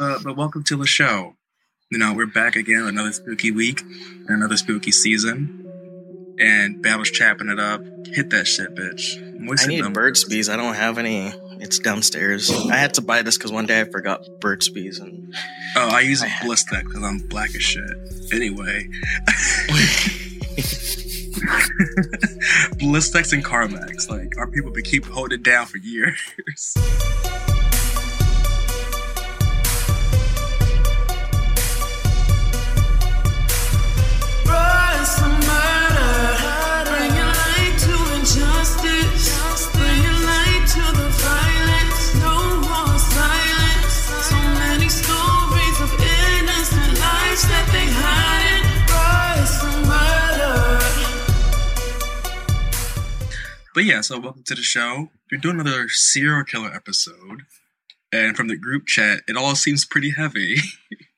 uh, but welcome to the show. You know, we're back again another spooky week and another spooky season. And Battle's chapping it up. Hit that shit, bitch. Moisten I need Burt's Bees. I don't have any. It's downstairs. I had to buy this because one day I forgot Burt's Bees. And oh, I use a Blistex because I'm black as shit. Anyway. Blistex and Carmex. Like, our people been keep holding it down for years. But yeah, so welcome to the show. We're doing another serial killer episode. And from the group chat, it all seems pretty heavy.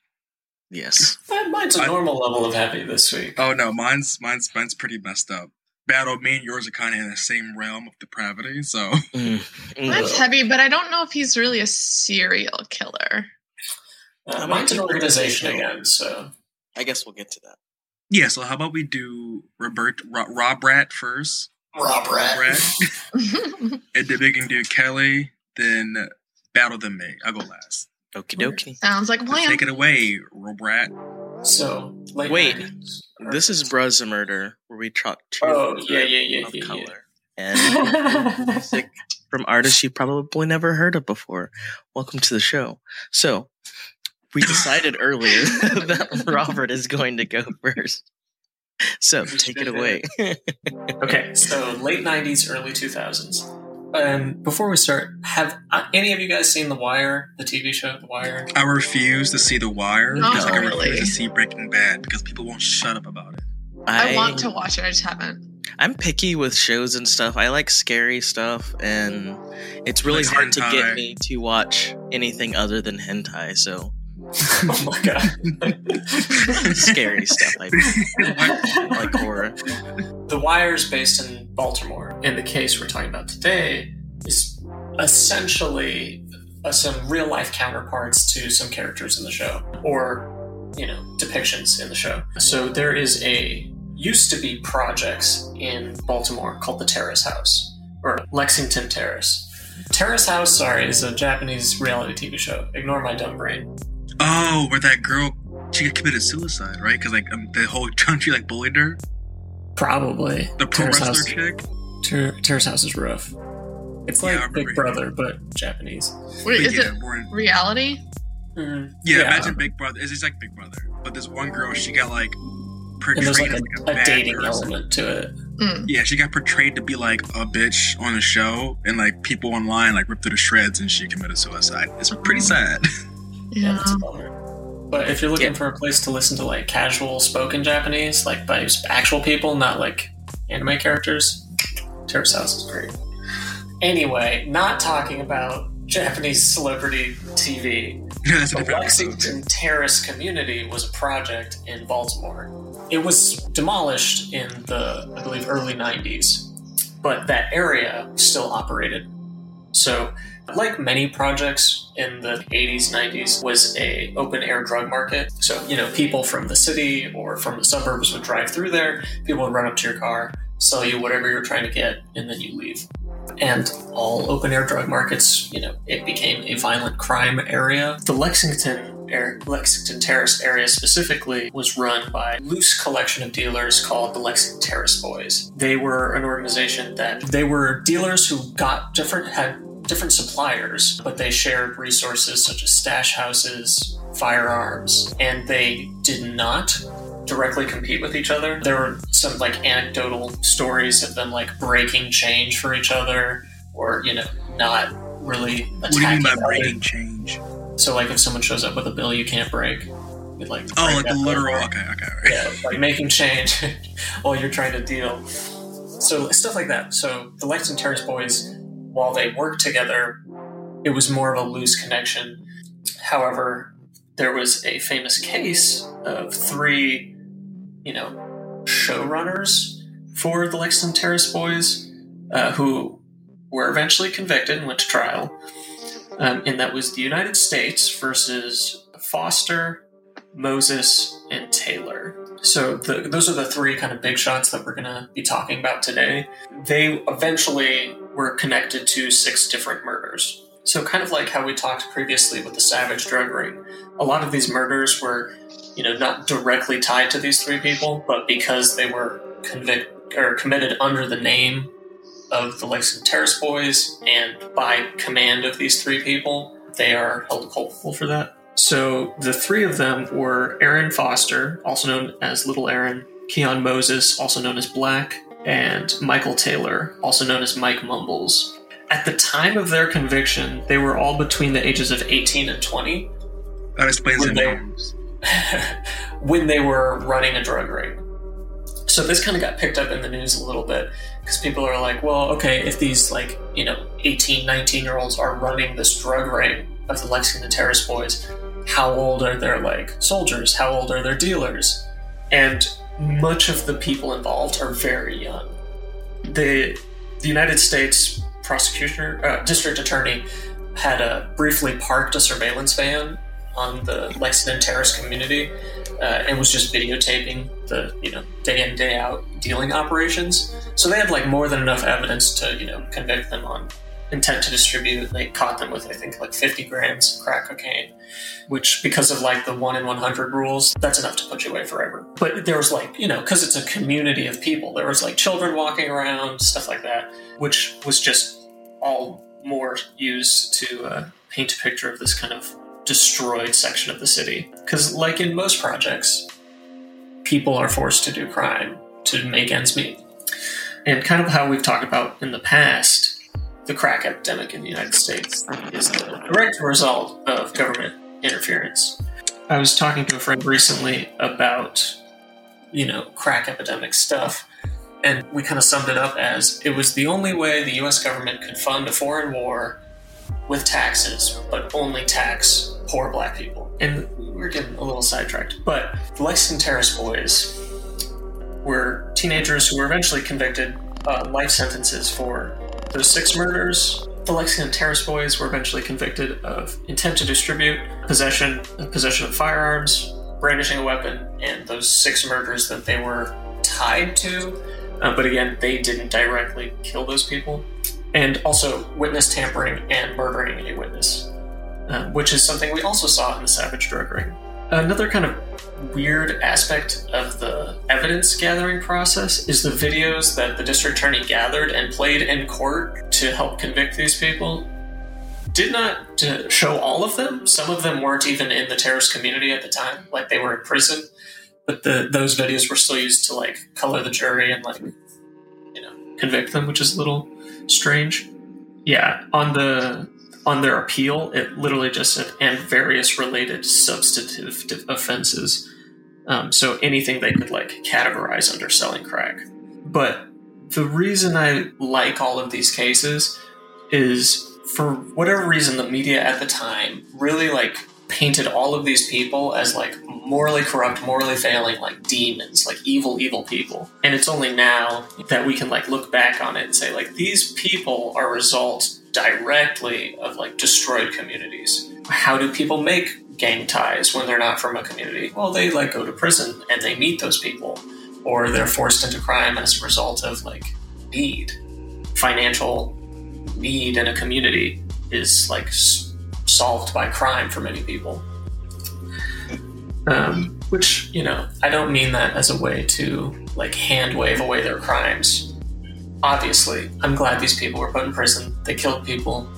yes. Mine's a normal I, level of heavy this week. Oh no, mine's mine's mine's pretty messed up. Battle, me and yours are kind of in the same realm of depravity, so mm. mine's heavy, but I don't know if he's really a serial killer. Uh, mine's an organization again, so I guess we'll get to that. Yeah, so how about we do Robert Rob Rat first? Rob Rat. and then we can do Kelly, then Battle Them Me. I'll go last. Okie dokie. Sounds like a plan. take it away, Rob Rat. So, like. wait, this is Bros Murder, where we talk to oh, yeah, yeah, yeah, of yeah, color. Yeah. And music from artists you probably never heard of before. Welcome to the show. So, we decided earlier that Robert is going to go first. so take it away. okay, so late '90s, early 2000s. And um, before we start, have uh, any of you guys seen The Wire, the TV show The Wire? I refuse to see The Wire Not because really. I refuse to see Breaking Bad because people won't shut up about it. I, I want to watch it. I just haven't. I'm picky with shows and stuff. I like scary stuff, and it's really like hard hentai. to get me to watch anything other than hentai. So oh my god. Scary stuff. I like horror. The Wire is based in Baltimore, and the case we're talking about today is essentially uh, some real life counterparts to some characters in the show, or you know, depictions in the show. So there is a used to be projects in Baltimore called the Terrace House or Lexington Terrace. Terrace House, sorry, is a Japanese reality TV show. Ignore my dumb brain. Oh, where that girl she committed suicide, right? Because like um, the whole country like bullied her. Probably the pro Terrace wrestler House, chick. Ter- Terrace House is rough. It's like yeah, Big Brother, but Japanese. Wait, but is yeah, it reality? Mm-hmm. Yeah, yeah, imagine Big Brother. It's just like Big Brother, but this one girl, she got like portrayed and there's like a, like a, a dating person. element to it. Mm. Yeah, she got portrayed to be like a bitch on the show, and like people online like ripped her to shreds, and she committed suicide. It's pretty sad. Yeah. yeah but if you're looking yeah. for a place to listen to like casual spoken Japanese, like by actual people, not like anime characters, Terrace House is great. Anyway, not talking about Japanese celebrity TV. the Lexington Terrace community was a project in Baltimore. It was demolished in the, I believe, early 90s, but that area still operated. So like many projects in the 80s 90s was a open air drug market. So you know people from the city or from the suburbs would drive through there. People would run up to your car sell you whatever you're trying to get and then you leave. And all open air drug markets you know it became a violent crime area. The lexington Lexington Terrace area specifically was run by a loose collection of dealers called the Lexington Terrace Boys. They were an organization that they were dealers who got different had different suppliers, but they shared resources such as stash houses, firearms, and they did not directly compete with each other. There were some like anecdotal stories of them like breaking change for each other, or you know, not really attacking. What do you mean by breaking change? So like if someone shows up with a bill you can't break. Like oh, like the literal. Okay, okay, right. Yeah, like making change while you're trying to deal. So stuff like that. So the Lexington Terrace Boys while they worked together, it was more of a loose connection. However, there was a famous case of three, you know, showrunners for the Lexington Terrace Boys uh, who were eventually convicted and went to trial. um, and that was the United States versus Foster, Moses, and Taylor. So the, those are the three kind of big shots that we're going to be talking about today. They eventually were connected to six different murders. So kind of like how we talked previously with the Savage drug ring, a lot of these murders were, you know, not directly tied to these three people, but because they were convicted or committed under the name of the Lexington Terrace Boys and by command of these three people, they are held culpable for that. So the three of them were Aaron Foster, also known as Little Aaron, Keon Moses, also known as Black, and Michael Taylor, also known as Mike Mumbles. At the time of their conviction, they were all between the ages of 18 and 20. That explains When their names. when they were running a drug ring. So this kind of got picked up in the news a little bit because people are like, well, okay, if these like, you know, 18, 19 year olds are running this drug ring of the Lexington Terrace Boys, how old are their like soldiers? How old are their dealers? And much of the people involved are very young. The the United States prosecutor, uh, district attorney, had uh, briefly parked a surveillance van on the Lexington Terrace community uh, and was just videotaping the you know day in day out dealing operations. So they had like more than enough evidence to you know convict them on intent to distribute. They caught them with I think like 50 grams of crack cocaine, which because of like the one in 100 rules, that's enough to put you away forever. But there was like you know because it's a community of people, there was like children walking around, stuff like that, which was just all more used to uh, paint a picture of this kind of destroyed section of the city. Because, like in most projects, people are forced to do crime to make ends meet. And kind of how we've talked about in the past, the crack epidemic in the United States is the direct result of government interference. I was talking to a friend recently about, you know, crack epidemic stuff, and we kind of summed it up as it was the only way the US government could fund a foreign war with taxes, but only tax poor black people. And we're getting a little sidetracked. But the Lexington Terrace Boys were teenagers who were eventually convicted uh, life sentences for those six murders. The Lexington Terrace Boys were eventually convicted of intent to distribute, possession, possession of firearms, brandishing a weapon, and those six murders that they were tied to. Uh, but again, they didn't directly kill those people and also witness tampering and murdering a witness, uh, which is something we also saw in the Savage Drug Ring. Another kind of weird aspect of the evidence gathering process is the videos that the district attorney gathered and played in court to help convict these people. Did not uh, show all of them. Some of them weren't even in the Terrace community at the time, like they were in prison. But the, those videos were still used to like color the jury and like you know convict them, which is a little strange. Yeah, on the on their appeal, it literally just said and various related substantive offenses. Um, so anything they could like categorize under selling crack. But the reason I like all of these cases is for whatever reason the media at the time really like painted all of these people as like morally corrupt, morally failing, like demons, like evil, evil people. And it's only now that we can like look back on it and say like these people are results directly of like destroyed communities. How do people make gang ties when they're not from a community? Well, they like go to prison and they meet those people, or they're forced into crime as a result of like need, financial need in a community is like s- solved by crime for many people. Um, which you know, I don't mean that as a way to like hand wave away their crimes. Obviously, I'm glad these people were put in prison. They killed people.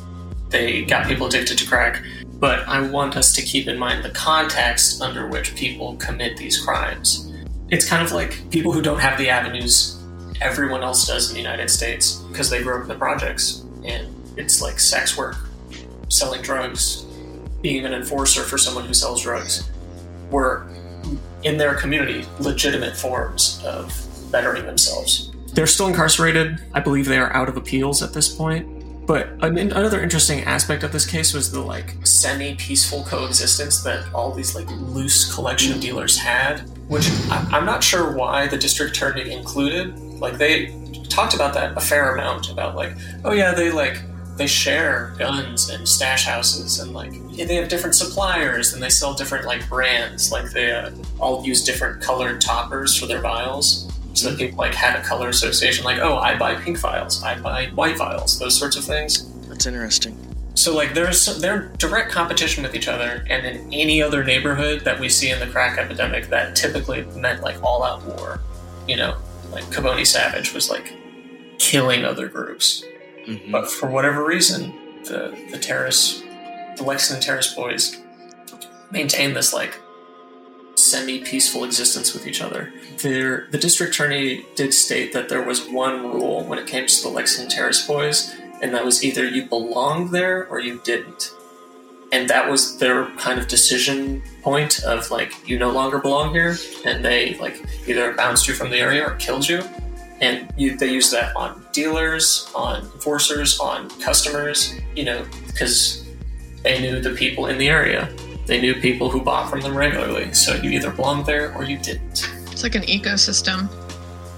They got people addicted to crack. But I want us to keep in mind the context under which people commit these crimes. It's kind of like people who don't have the avenues everyone else does in the United States because they grew up in the projects. And it's like sex work, selling drugs, being an enforcer for someone who sells drugs were in their community legitimate forms of bettering themselves. They're still incarcerated. I believe they are out of appeals at this point. But an, another interesting aspect of this case was the like semi-peaceful coexistence that all these like loose collection dealers had, which I, I'm not sure why the district attorney included. Like they talked about that a fair amount about like, oh yeah, they like they share guns and stash houses and like they have different suppliers and they sell different like brands like they uh, all use different colored toppers for their vials so that people like had a color association like oh i buy pink vials i buy white vials those sorts of things That's interesting. so like there's they're direct competition with each other and in any other neighborhood that we see in the crack epidemic that typically meant like all out war you know like Kaboni Savage was like killing other groups Mhm. but for whatever reason, the the terrace, the Lexington Terrace boys, maintain this like semi-peaceful existence with each other. There, the district attorney did state that there was one rule when it came to the Lexington Terrace boys, and that was either you belonged there or you didn't. And that was their kind of decision point of like you no longer belong here, and they like either bounced you from the area or killed you and you, they use that on dealers, on enforcers, on customers, you know, because they knew the people in the area. They knew people who bought from them regularly. So you either belonged there or you didn't. It's like an ecosystem.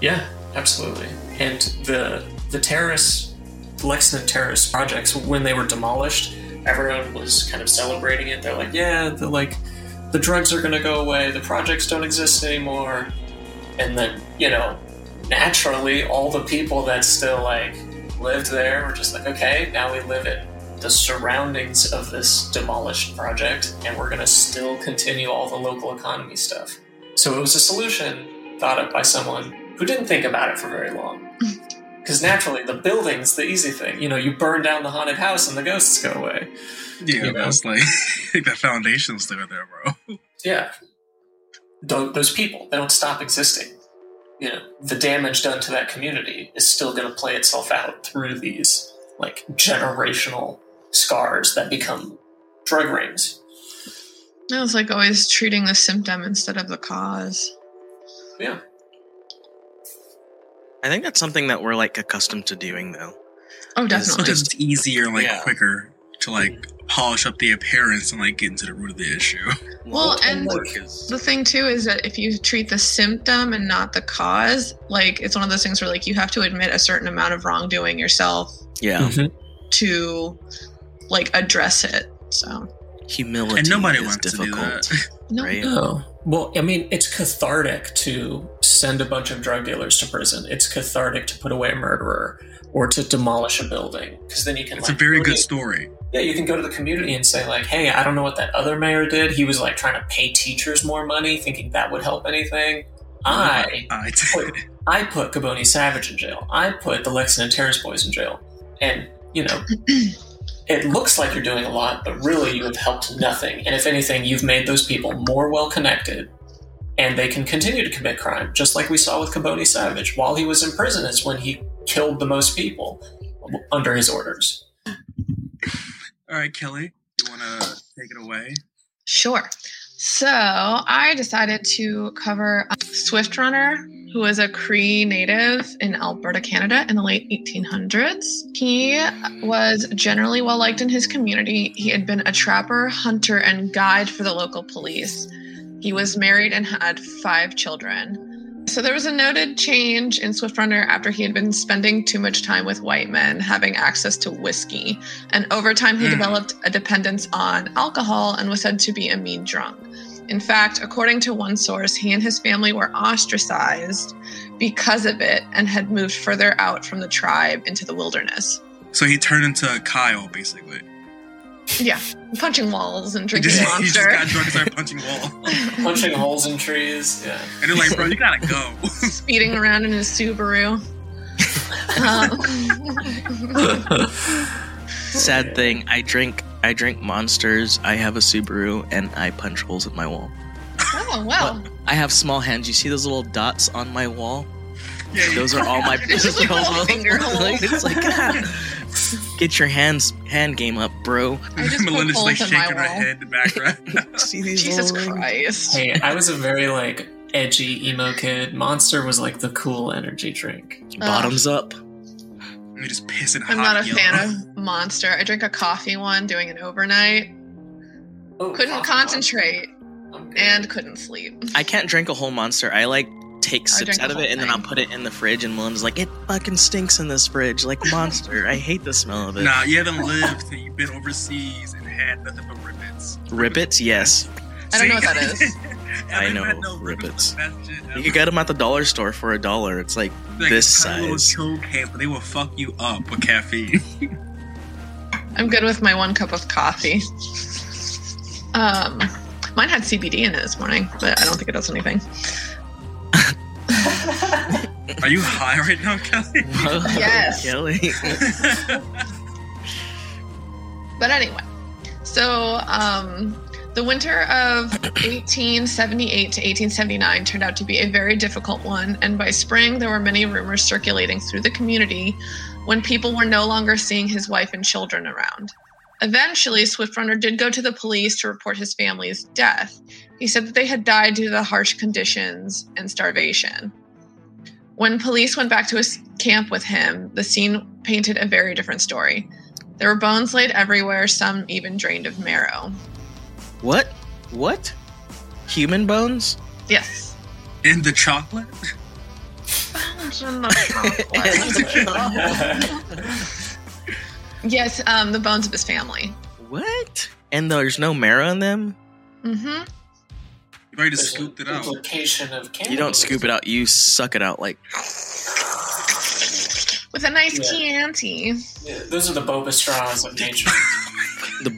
Yeah, absolutely. And the the terrace, the Lexington Terrace projects, when they were demolished, everyone was kind of celebrating it. They're like, yeah, the like the drugs are gonna go away, the projects don't exist anymore. And then, you know, naturally all the people that still like lived there were just like, okay, now we live in the surroundings of this demolished project and we're gonna still continue all the local economy stuff. So it was a solution thought up by someone who didn't think about it for very long. Because naturally, the building's the easy thing. You know, you burn down the haunted house and the ghosts go away. Yeah, You know? that's like the foundation's still there, bro. Yeah. Tho- those people, they don't stop existing. You know, the damage done to that community is still going to play itself out through these, like, generational scars that become drug rings. It was like always treating the symptom instead of the cause. Yeah. I think that's something that we're like accustomed to doing, though. Oh, definitely. It's just easier, like Yeah. quicker to like polish up the appearance and like get into the root of the issue. Well, and- is The thing too is that if you treat the symptom and not the cause, like it's one of those things where like you have to admit a certain amount of wrongdoing yourself yeah, mm-hmm. to like address it. So humility and nobody is wants difficult, to do that. no, right? Oh. Well, I mean, it's cathartic to send a bunch of drug dealers to prison. It's cathartic to put away a murderer or to demolish a building because then you can. It's a very good to- story. Yeah, you can go to the community and say like, "Hey, I don't know what that other mayor did. He was like trying to pay teachers more money, thinking that would help anything." I I put, I put Kaboni Savage in jail. I put the Lexington Terrace boys in jail, and you know. It looks like you're doing a lot, but really you have helped nothing. And if anything, you've made those people more well connected and they can continue to commit crime, just like we saw with Kaboni Savage. While he was in prison, is when he killed the most people under his orders. All right, Kelly, you want to take it away? Sure. So I decided to cover um, Swift Runner, who was a Cree native in Alberta, Canada in the late 1800s. He was generally well liked in his community. He had been a trapper, hunter, and guide for the local police. He was married and had five children. So there was a noted change in Swift Runner after he had been spending too much time with white men, having access to whiskey. And over time, he Mm. developed a dependence on alcohol and was said to be a mean drunk. In fact, according to one source, he and his family were ostracized because of it and had moved further out from the tribe into the wilderness. So he turned into Kyle, basically. Yeah, punching walls and He drinking just, he just got drunk and started punching walls. Punching holes in trees. Yeah. And they're like, bro, you gotta go. Speeding around in his Subaru. Um, Sad thing, I drink I drink monsters. I have a Subaru, and I punch holes in my wall. oh, well. I have small hands. You see those little dots on my wall? yeah, Those are all my. It's like little finger holes. Like, it's like, ah. get your hands hand game up, bro. I just poke Melinda's like my shaking her wall. head in the background. See these Jesus little? Christ. Hey, I was a very like edgy emo kid. Monster was like the cool energy drink. Bottoms up. And they just pissing I'm hot not a yellow. fan of Monster. I drank a coffee one doing an overnight. Oh, Couldn't coffee concentrate monster. And couldn't sleep. I can't drink a whole monster. I like take sips out of it whole and then I'll put it in the fridge and Melinda's like, it fucking stinks in this fridge like monster. I hate the smell of it. Nah, you haven't lived till you've been overseas and had nothing but Rip Its. Ribbits, yes. I don't know what that is. I know had no Rip Its. Best shit ever. You can get them at the dollar store for a dollar. It's like Like this a tiny little size. chill but they will fuck you up with caffeine. I'm good with my one cup of coffee. Um, mine had CBD in it this morning, but I don't think it does anything. Are you high right now, Kelly? Yes. Kelly. But anyway, so um, the winter of 1878 to 1879 turned out to be a very difficult one, and by spring there were many rumors circulating through the community when people were no longer seeing his wife and children around. Eventually, Swift Runner did go to the police to report his family's death. He said that they had died due to the harsh conditions and starvation. When police went back to his camp with him, the scene painted a very different story. There were bones laid everywhere, some even drained of marrow. What? What? Human bones? Yes. In the chocolate? Bones in the chocolate. yes, um, the bones of his family. what? And there's no marrow in them? Mm-hmm. You've already just scooped it out. Implication of You don't scoop it out, you suck it out like With a nice Yeah. Chianti. Yeah, those are the boba straws of nature. the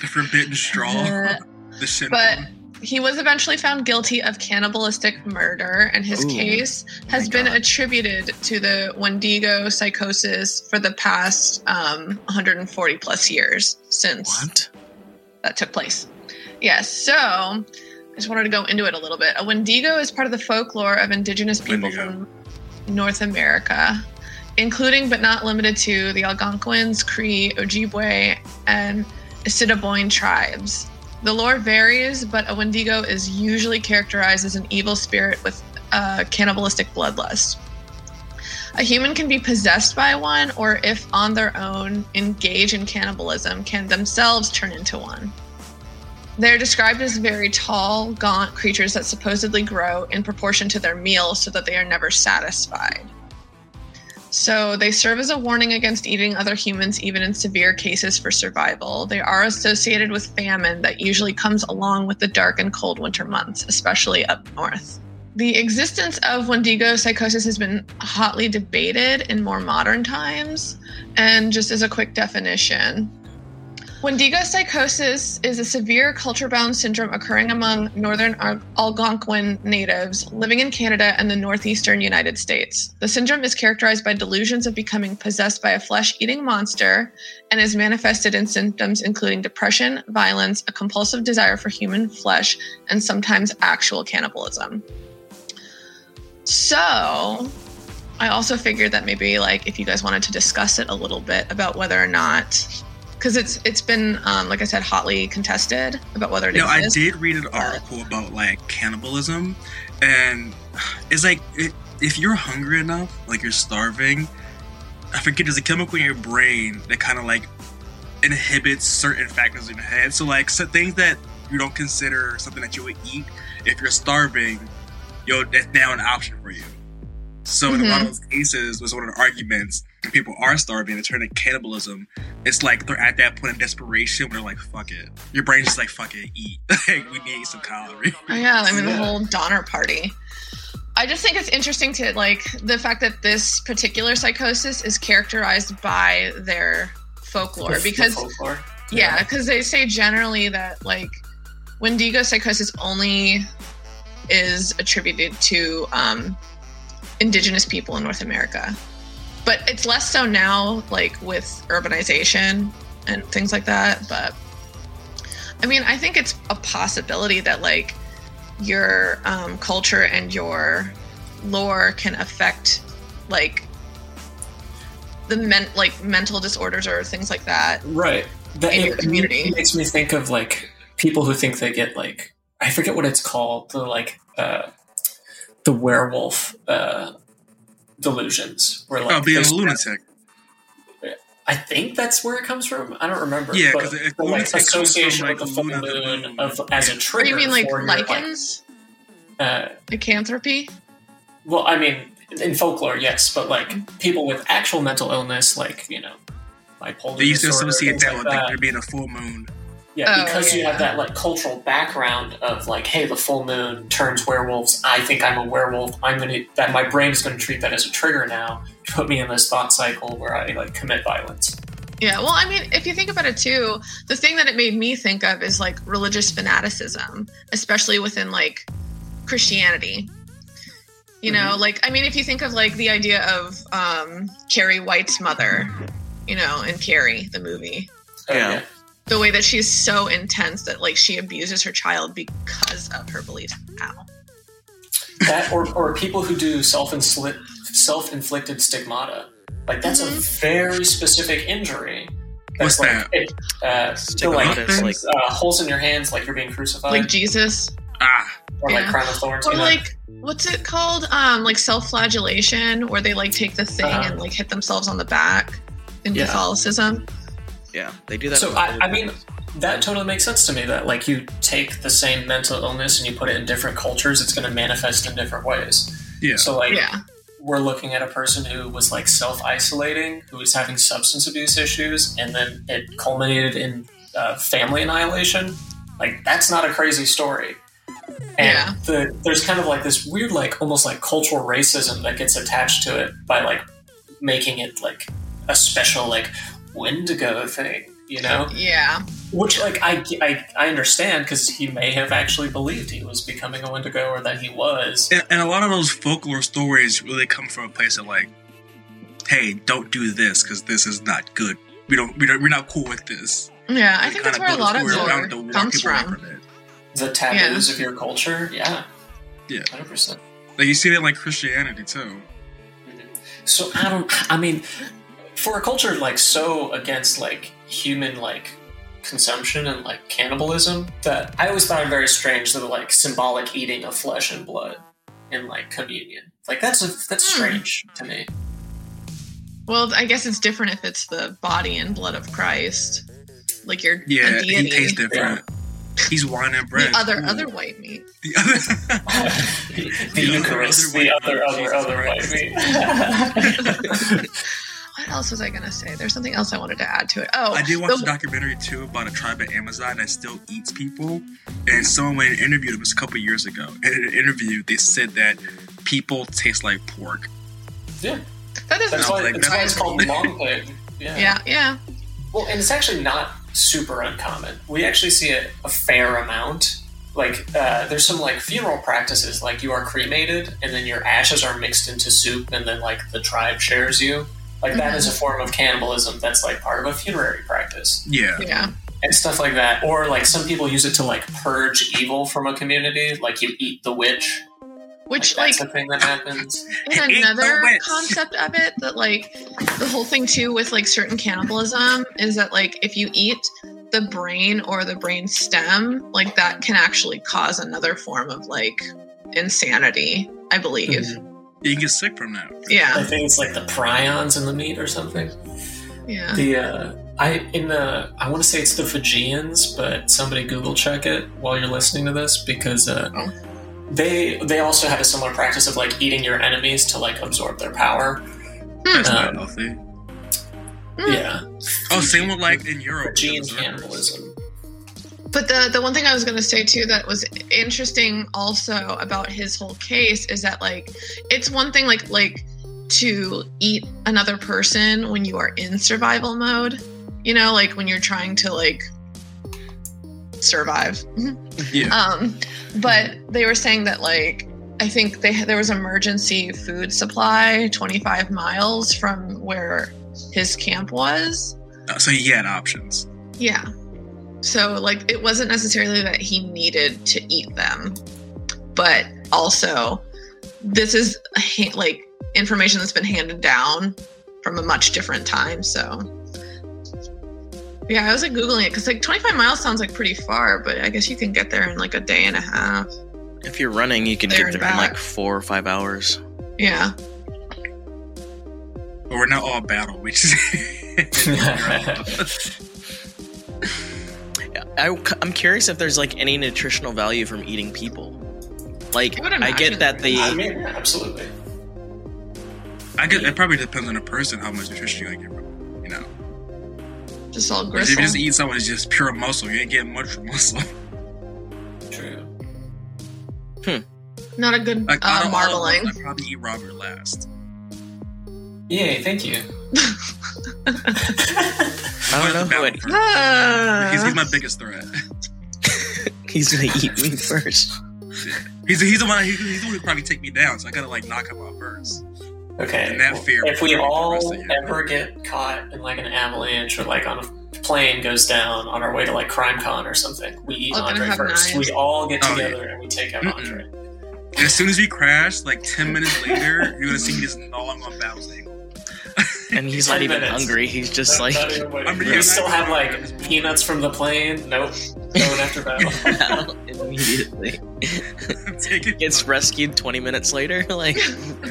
The forbidden straw. Uh, the but he was eventually found guilty of cannibalistic murder, and his Ooh. case has been God. attributed to the Wendigo psychosis for the past um, 140 plus years since what? that took place. Yes, so I just wanted to go into it a little bit. A Wendigo is part of the folklore of indigenous people Wendigo. from North America, including but not limited to the Algonquins, Cree, Ojibwe, and Assiniboine tribes. The lore varies, but a Wendigo is usually characterized as an evil spirit with cannibalistic bloodlust. A human can be possessed by one, or if on their own engage in cannibalism, can themselves turn into one. They're described as very tall, gaunt creatures that supposedly grow in proportion to their meals so that they are never satisfied. So they serve as a warning against eating other humans, even in severe cases for survival. They are associated with famine that usually comes along with the dark and cold winter months, especially up north. The existence of Wendigo psychosis has been hotly debated in more modern times. And just as a quick definition, Wendigo psychosis is a severe culture bound syndrome occurring among northern Al- Algonquin natives living in Canada and the northeastern United States. The syndrome is characterized by delusions of becoming possessed by a flesh eating monster and is manifested in symptoms including depression, violence, a compulsive desire for human flesh, and sometimes actual cannibalism. So, I also figured that maybe like if you guys wanted to discuss it a little bit about whether or not because it's it's been um, like I said hotly contested about whether it No, I did read an article about like cannibalism, and it's like it, if you're hungry enough, like you're starving. I forget there's a chemical in your brain that kind of like inhibits certain factors in your head. So like so things that you don't consider something that you would eat if you're starving, yo, that's now an option for you. So in a lot of those cases, was one of the arguments. When people are starving, they turn to cannibalism. It's like they're at that point of desperation where they're like, "Fuck it." Your brain's just like, "Fuck it, eat." like we need some calories. Oh, yeah, I mean the Yeah. whole Donner Party. I just think it's interesting to like the fact that this particular psychosis is characterized by their folklore The- the because folklore. yeah, because they say generally that like Wendigo psychosis only is attributed to um, indigenous people in North America, but it's less so now, like with urbanization and things like that. But I mean, I think it's a possibility that like your um, culture and your lore can affect like the men like mental disorders or things like that Right. That, in your community. It makes me think of like people who think they get like I forget what it's called the like uh, the werewolf uh, delusions where like Oh, being a lunatic. I think that's where it comes from. I don't remember. Yeah, but 'cause it- the, like lunatic comes from, association like, with the full moon moon. of as a Yeah. trigger. Or you mean like for your, like, lichens? uh, Lycanthropy? well, I mean, in folklore, yes, but like people with actual mental illness, like you know, bipolar They used to associate that with like that. there being a full moon. Yeah, Oh, because you have that like cultural background of like, hey, the full moon turns werewolves. I think I'm a werewolf. I'm gonna that my brain is gonna treat that as a trigger now. To put me in this thought cycle where I like commit violence. Yeah, well, I mean, if you think about it too, the thing that it made me think of is like religious fanaticism, especially within like Christianity. You know, like I mean, if you think of like the idea of um, Carrie White's mother, you know, in Carrie the movie, Oh, Yeah. The way that she's so intense that like she abuses her child because of her beliefs. Ow. that or, or people who do self self inflicted stigmata. Like that's a very specific injury. What's like, It, uh, so like Stigmata like uh, holes in your hands, like you're being crucified, Like Jesus, Ah, or like crown of thorns. or you know? like what's it called? Um, like self-flagellation, where they like take the thing Uh-huh. and like hit themselves on the back in Yeah. Catholicism. Yeah, they do that. So I, I mean, that totally makes sense to me. That like you take the same mental illness and you put it in different cultures, it's going to manifest in different ways. yeah. So like Yeah. we're looking at a person who was like self isolating, who was having substance abuse issues, and then it culminated in uh, family annihilation. Like that's not a crazy story. And Yeah. the, there's kind of like this weird, like almost like cultural racism that gets attached to it by like making it like a special like Wendigo thing, you know? Yeah. Which, like, I, I, I understand because he may have actually believed he was becoming a Wendigo or that he was. And, and a lot of those folklore stories really come from a place of like, hey, don't do this because this is not good. We don't, we don't, we're not cool with this. Yeah. I think that's where a lot of story around to lore comes people from. The taboos of your culture, yeah. Yeah. 100%. Like you see that in, like Christianity too. Mm-hmm. So, I don't, I mean, for a culture, like, so against, like, human, like, consumption and, like, cannibalism, that I always found it very strange that, like, symbolic eating of flesh and blood in, like, communion. Like, that's, a, that's Hmm. strange to me. Well, I guess it's different if it's the body and blood of Christ. Like you're Yeah, a he tastes different. He's wine and bread. the other Ooh. other white meat. The other. the, The other- Eucharist, other the white other, other, other white meat. What else was I gonna say? There's something else I wanted to add to it. Oh, I did watch the- a documentary too about a tribe at Amazon that still eats people, and someone went and interviewed them a couple years ago. And in an interview, they said that people taste like pork. yeah, that doesn't. that's why, like, that's why it's called long pig. Yeah. yeah, yeah. Well, and it's actually not super uncommon. We actually see it a fair amount. Like, uh, there's some like funeral practices, like you are cremated, and then your ashes are mixed into soup, and then like the tribe shares you. Like that is a mm-hmm. form of cannibalism. That's like part of a funerary practice Yeah. Yeah. and stuff like that. Or like some people use it to like purge evil from a community. Like you eat the witch. Which like, like that's a thing that happens. in Eat the another concept of it that like the whole thing too with like certain cannibalism is that like if you eat the brain or the brain stem like that can actually cause another form of like insanity i believe mm-hmm. You can get sick from that. Yeah. I think it's like the prions in the meat or something. yeah The uh, I in the I want to say it's the Fijians, but somebody Google check it while you're listening to this because uh, Oh. they they also have a similar practice of like eating your enemies to like absorb their power. That's Um, not healthy. Hmm. Yeah, Oh, same with like in Europe. Fijian those cannibalism. But the the one thing I was going to say too that was interesting also about his whole case is that like it's one thing like like to eat another person when you are in survival mode, you know, like when you're trying to like survive. Yeah. Um but they were saying that like I think they there was emergency food supply 25 miles from where his camp was. Uh, so he had options. Yeah. So like it wasn't necessarily that he needed to eat them, but also this is like information that's been handed down from a much different time. So yeah, I was like googling it because like 25 miles sounds like pretty far, but I guess you can get there in like a day and a half. If you're running, you can There get and there in like four or five hours. Yeah. But we're not all battle witches. I, am curious if there's like any nutritional value from eating people. Like, I I get that there the I mean, absolutely. I get it. Probably depends on the person how much nutrition you get from. You know, Just all Because if you just eat someone who's just pure muscle, you ain't getting much muscle. True. Hmm. Not a good Like uh, of all of marbling. I'd probably eat Robert last. Yay, thank you. I don't know who I'd, Ah. He's, he's my biggest threat. he's gonna eat me first. He's, he's the one. He's, he's the one who probably take me down. So I gotta like knock him out first. Okay. And that fear if we all rest of you. ever get caught in like an avalanche or like on a plane goes down on our way to like CrimeCon or something, we eat All gonna Andre first. knives. We all get Oh, yeah. together and we take out Mm-mm. Andre. And as soon as we crash, like ten minutes later, you're gonna see me just gnawing on Battle's ankle. And he's not even minutes. hungry. He's just Not- like not even waiting. I'm we still have like peanuts from the plane. Nope. Going after battle. immediately Take it. gets rescued 20 minutes later. Like,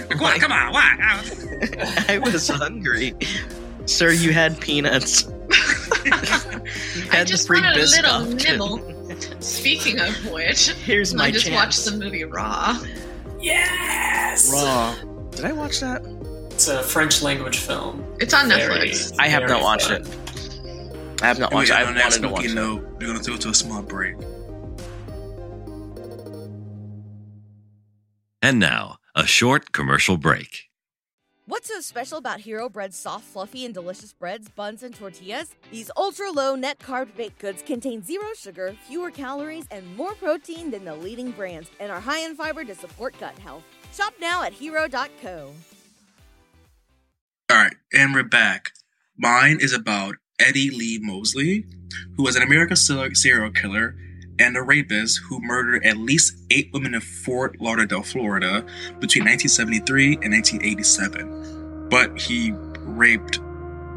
Come on, come on, why? I was hungry. Sir, you had peanuts. You I just the free want a biscuit little nibble. Speaking of which, Here's my I just chance. watched the movie Raw. yes. Raw. Did I watch that? It's a French language film. It's on Very- Netflix. I have not watched fun. it. I have not And watched it. I on that wanted to watch spooky it. we're gonna go to a small break. And now, a short commercial break. What's so special about Hero Bread's soft, fluffy, and delicious breads, buns, and tortillas? These ultra low net carb baked goods contain zero sugar, fewer calories, and more protein than the leading brands, and are high in fiber to support gut health. Shop now at hero.co. All right, and we're back. Mine is about Eddie Lee Mosley, who was an American serial killer and a rapist who murdered at least eight women in Fort Lauderdale, Florida, between 1973 and 1987. But he raped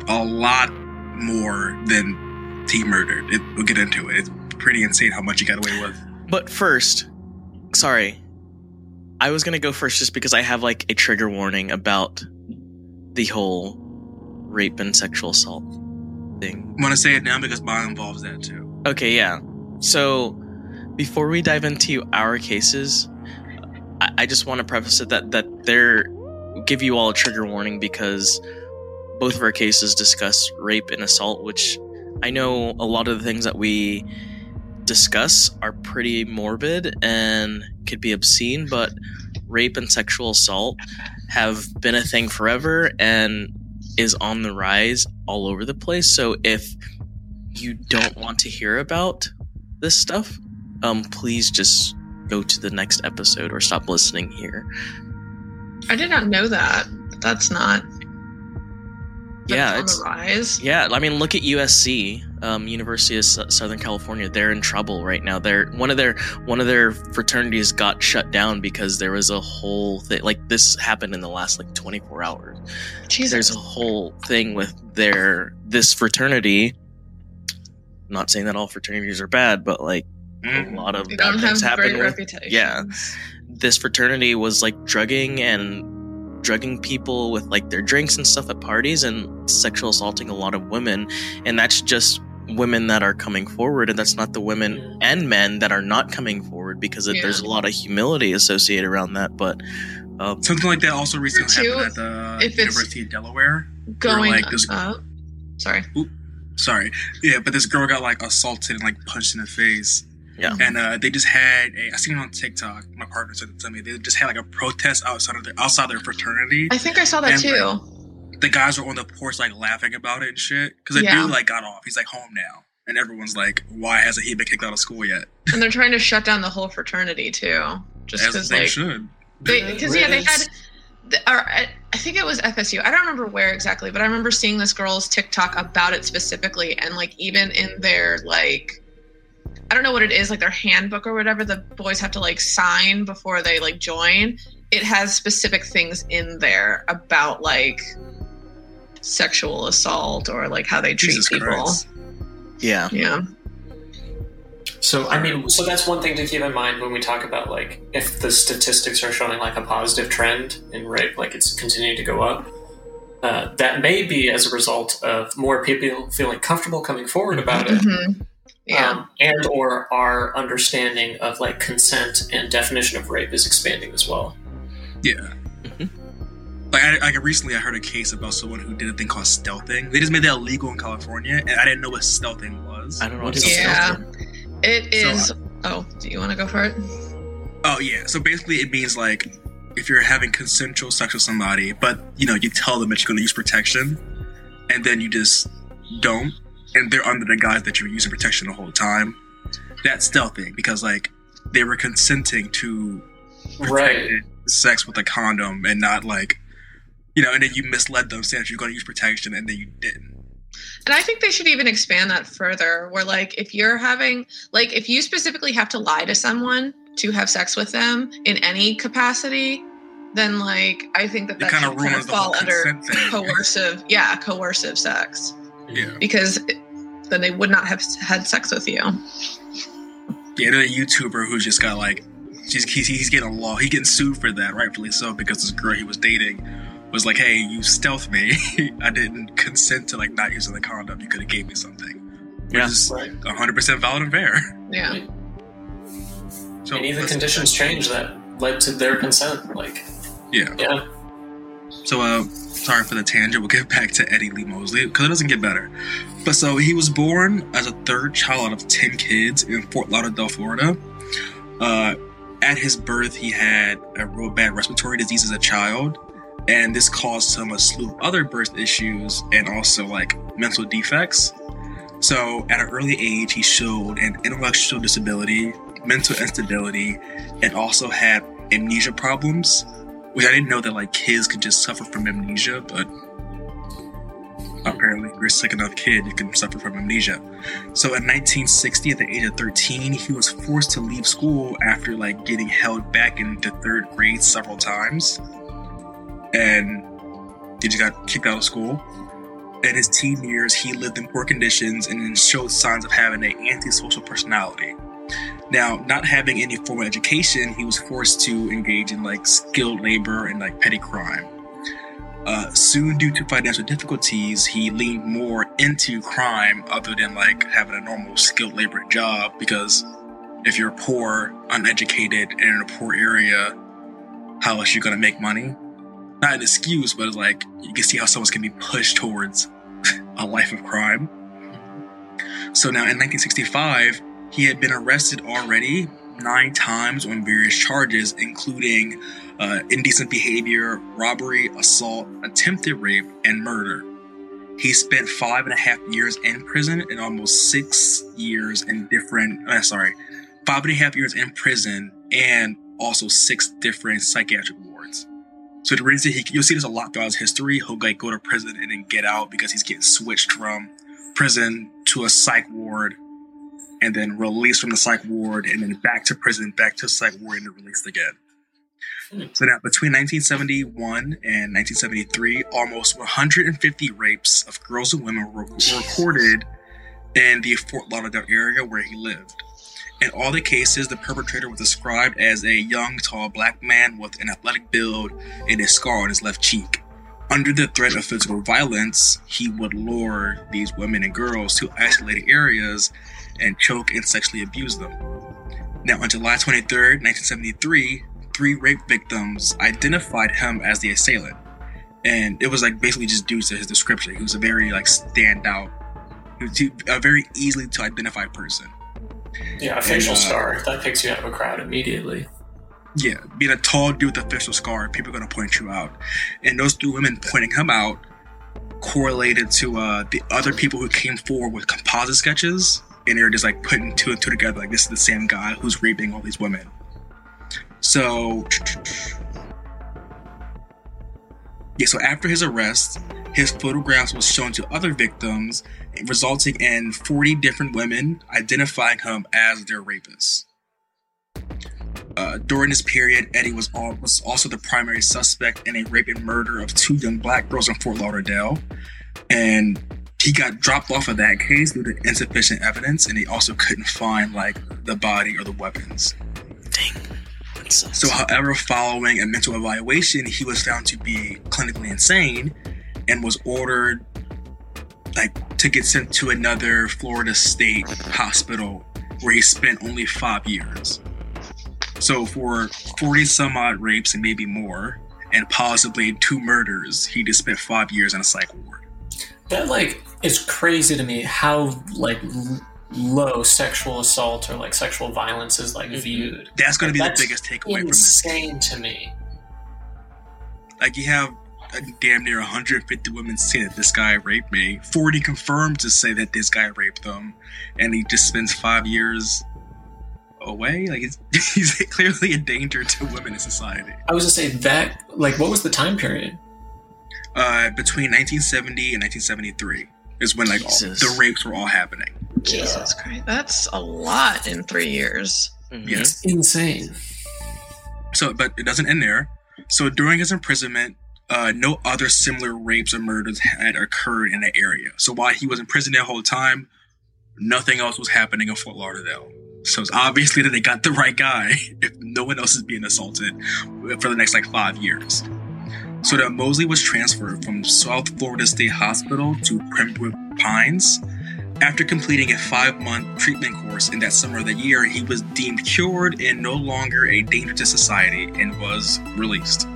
a lot more than he murdered. It, we'll get into it. It's pretty insane how much he got away with. But first, sorry. I was gonna go first just because I have like a trigger warning about the whole rape and sexual assault thing. I'm gonna say it now because mine involves that too. Okay, yeah. So before we dive into our cases, I, I just want to preface it that that they're give you all a trigger warning because both of our cases discuss rape and assault, which I know a lot of the things that we discuss are pretty morbid and could be obscene, but rape and sexual assault have been a thing forever and is on the rise all over the place. So if you don't want to hear about this stuff, um, please just go to the next episode or stop listening here. I did not know that. That's not. Yeah, it's on the rise. yeah. I mean, look at USC, um, University of S- Southern California. They're in trouble right now. They're one of their one of their fraternities got shut down because there was a whole thing. Like this happened in the last like 24 hours. Jesus. there's a whole thing with their this fraternity. Not saying that all fraternities are bad, but like a Mhm. lot of they bad don't have things happen great with reputation. yeah. this fraternity was like drugging and drugging people with like their drinks and stuff at parties and sexual assaulting a lot of women and that's just women that are coming forward and that's not the women and men that are not coming forward because Yeah. there's a lot of humility associated around that but um, Something like that also recently Too, happened at the if University of Delaware. Going like this- up. Sorry. Sorry, yeah, but this girl got like assaulted and like punched in the face. Yeah. and uh, they just had a. I seen it on TikTok. My partner said it to me. They just had like a protest outside of their outside their fraternity. I think I saw that And, too. The guys were on the porch like laughing about it and shit. Because the Yeah. dude like got off. He's like home now, and everyone's like, "Why hasn't he been kicked out of school yet?" And they're trying to shut down the whole fraternity too. Just As because they like should. because yeah they had the- or I think it was FSU. I don't remember where exactly, but I remember seeing this girl's TikTok about it specifically, and like even in their like, I don't know what it is, like their handbook or whatever. The boys have to like sign before they like join. It has specific things in there about like sexual assault or like how they treat Jesus people. Christ. yeah Yeah, So I mean, so that's one thing to keep in mind when we talk about like if the statistics are showing like a positive trend in rape, like it's continuing to go up. uh, that may be as a result of more people feeling comfortable coming forward about it, Mhm. Yeah. um, and or our understanding of like consent and definition of rape is expanding as well. Yeah. Mhm. Like, I, like recently, I heard a case about someone who did a thing called stealthing. They just made that illegal in California, and I didn't know what stealthing was. I don't know What what is to say. Yeah. It So, uh, oh, do you want to go for it? Oh yeah. So basically, it means like if you're having consensual sex with somebody, but you know you tell them that you're going to use protection, and then you just don't, and they're under the guise that you're using protection the whole time. That's stealthing because like they were consenting to Right. sex with a condom and not like you know, and then you misled them saying that you're going to use protection and then you didn't. And I think they should even expand that further. Where like if you're having like if you specifically have to lie to someone to have sex with them in any capacity, then like I think that It that kind of kind ruins of the fall under coercive. Yeah, coercive sex Yeah, because it- then they would not have had sex with you. yeah. A YouTuber who's just got like, he's, he's getting a law. he's getting sued for that, rightfully so, because this girl he was dating was like, "Hey, you stealth me. I didn't consent to like not using the condom. You could have gave me something." Which Yeah. is Right. 100 percent valid and fair. Yeah. So and even let's- conditions change that led to their consent. Like, Yeah. yeah, So, uh, sorry for the tangent. We'll get back to Eddie Lee Mosley because it doesn't get better. But so he was born as a third child out of 10 kids in Fort Lauderdale, Florida. Uh, at his birth, he had a real bad respiratory disease as a child, and this caused him a slew of other birth issues and also like mental defects. So, at an early age, he showed an intellectual disability, mental instability, and also had amnesia problems which I didn't know that like kids could just suffer from amnesia, but apparently if you're a sick enough kid, you can suffer from amnesia. So in 1960, at the age of 13, he was forced to leave school after like getting held back into third grade several times, and he just got kicked out of school. In his teen years, he lived in poor conditions and showed signs of having an antisocial personality. Now, not having any formal education, he was forced to engage in like skilled labor and like petty crime. Uh, soon, due to financial difficulties, he leaned more into crime other than like having a normal skilled labor job because if you're poor, uneducated, and in a poor area, how else you gonna make money? Not an excuse, but it's like you can see how someone can be pushed towards a life of crime. So now in 1965, he had been arrested already nine times on various charges, including uh, indecent behavior, robbery, assault, attempted rape, and murder. He spent five and a half years in prison and almost six years in different, uh, sorry, five and a half years in prison and also six different psychiatric wards. So the reason he, you'll see this a lot throughout his history. He'll like go to prison and then get out because he's getting switched from prison to a psych ward and then released from the psych ward and then back to prison, back to psych ward and then released again. So now between 1971 and 1973, almost 150 rapes of girls and women were, were recorded in the Fort Lauderdale area where he lived. In all the cases, the perpetrator was described as a young, tall black man with an athletic build and a scar on his left cheek. Under the threat of physical violence, he would lure these women and girls to isolated areas and choke and sexually abuse them. Now, on July 23, 1973, three rape victims identified him as the assailant. And it was like basically just due to his description. He was a very like standout, he was a very easily to identify person. Yeah, a facial And, uh, scar that picks you out of a crowd immediately. Yeah, being a tall dude with a facial scar, people are gonna point you out. And those three women pointing him out correlated to uh, the other people who came forward with composite sketches, and they're just like putting two and two together, like this is the same guy who's raping all these women. So, yeah. So after his arrest, his photographs was shown to other victims, resulting in 40 different women identifying him as their rapist. Uh, during this period, Eddie was, all, was also the primary suspect in a rape and murder of two young black girls in Fort Lauderdale. And he got dropped off of that case due to insufficient evidence, and he also couldn't find like the body or the weapons. So, however, following a mental evaluation, he was found to be clinically insane, and was ordered like to get sent to another Florida state hospital where he spent only five years. So for 40 some odd rapes and maybe more, and possibly two murders, he just spent five years in a psych ward. That like is crazy to me how like low sexual assault or like sexual violence is like Mhm. viewed. That's going to be That's the biggest takeaway from this. Insane to me. Like you have uh, damn near 150 women saying that this guy raped me. 40 confirmed to say that this guy raped them, and he just spends five years away. Like he's, he's clearly a danger to women in society. I was gonna say that like what was the time period? Uh, between 1970 and 1973 is when like all, the rapes were all happening. Jesus Christ, that's a lot in three years. Mhm. Yes. Insane. So, but it doesn't end there. So during his imprisonment, uh, no other similar rapes or murders had occurred in the area. So while he was in prison that whole time, nothing else was happening in Fort Lauderdale. So it's obviously that they got the right guy if no one else is being assaulted for the next like five years. So that Mosley was transferred from South Florida State Hospital to Pembroke Pines. After completing a five month treatment course in that summer of the year, he was deemed cured and no longer a danger to society and was released.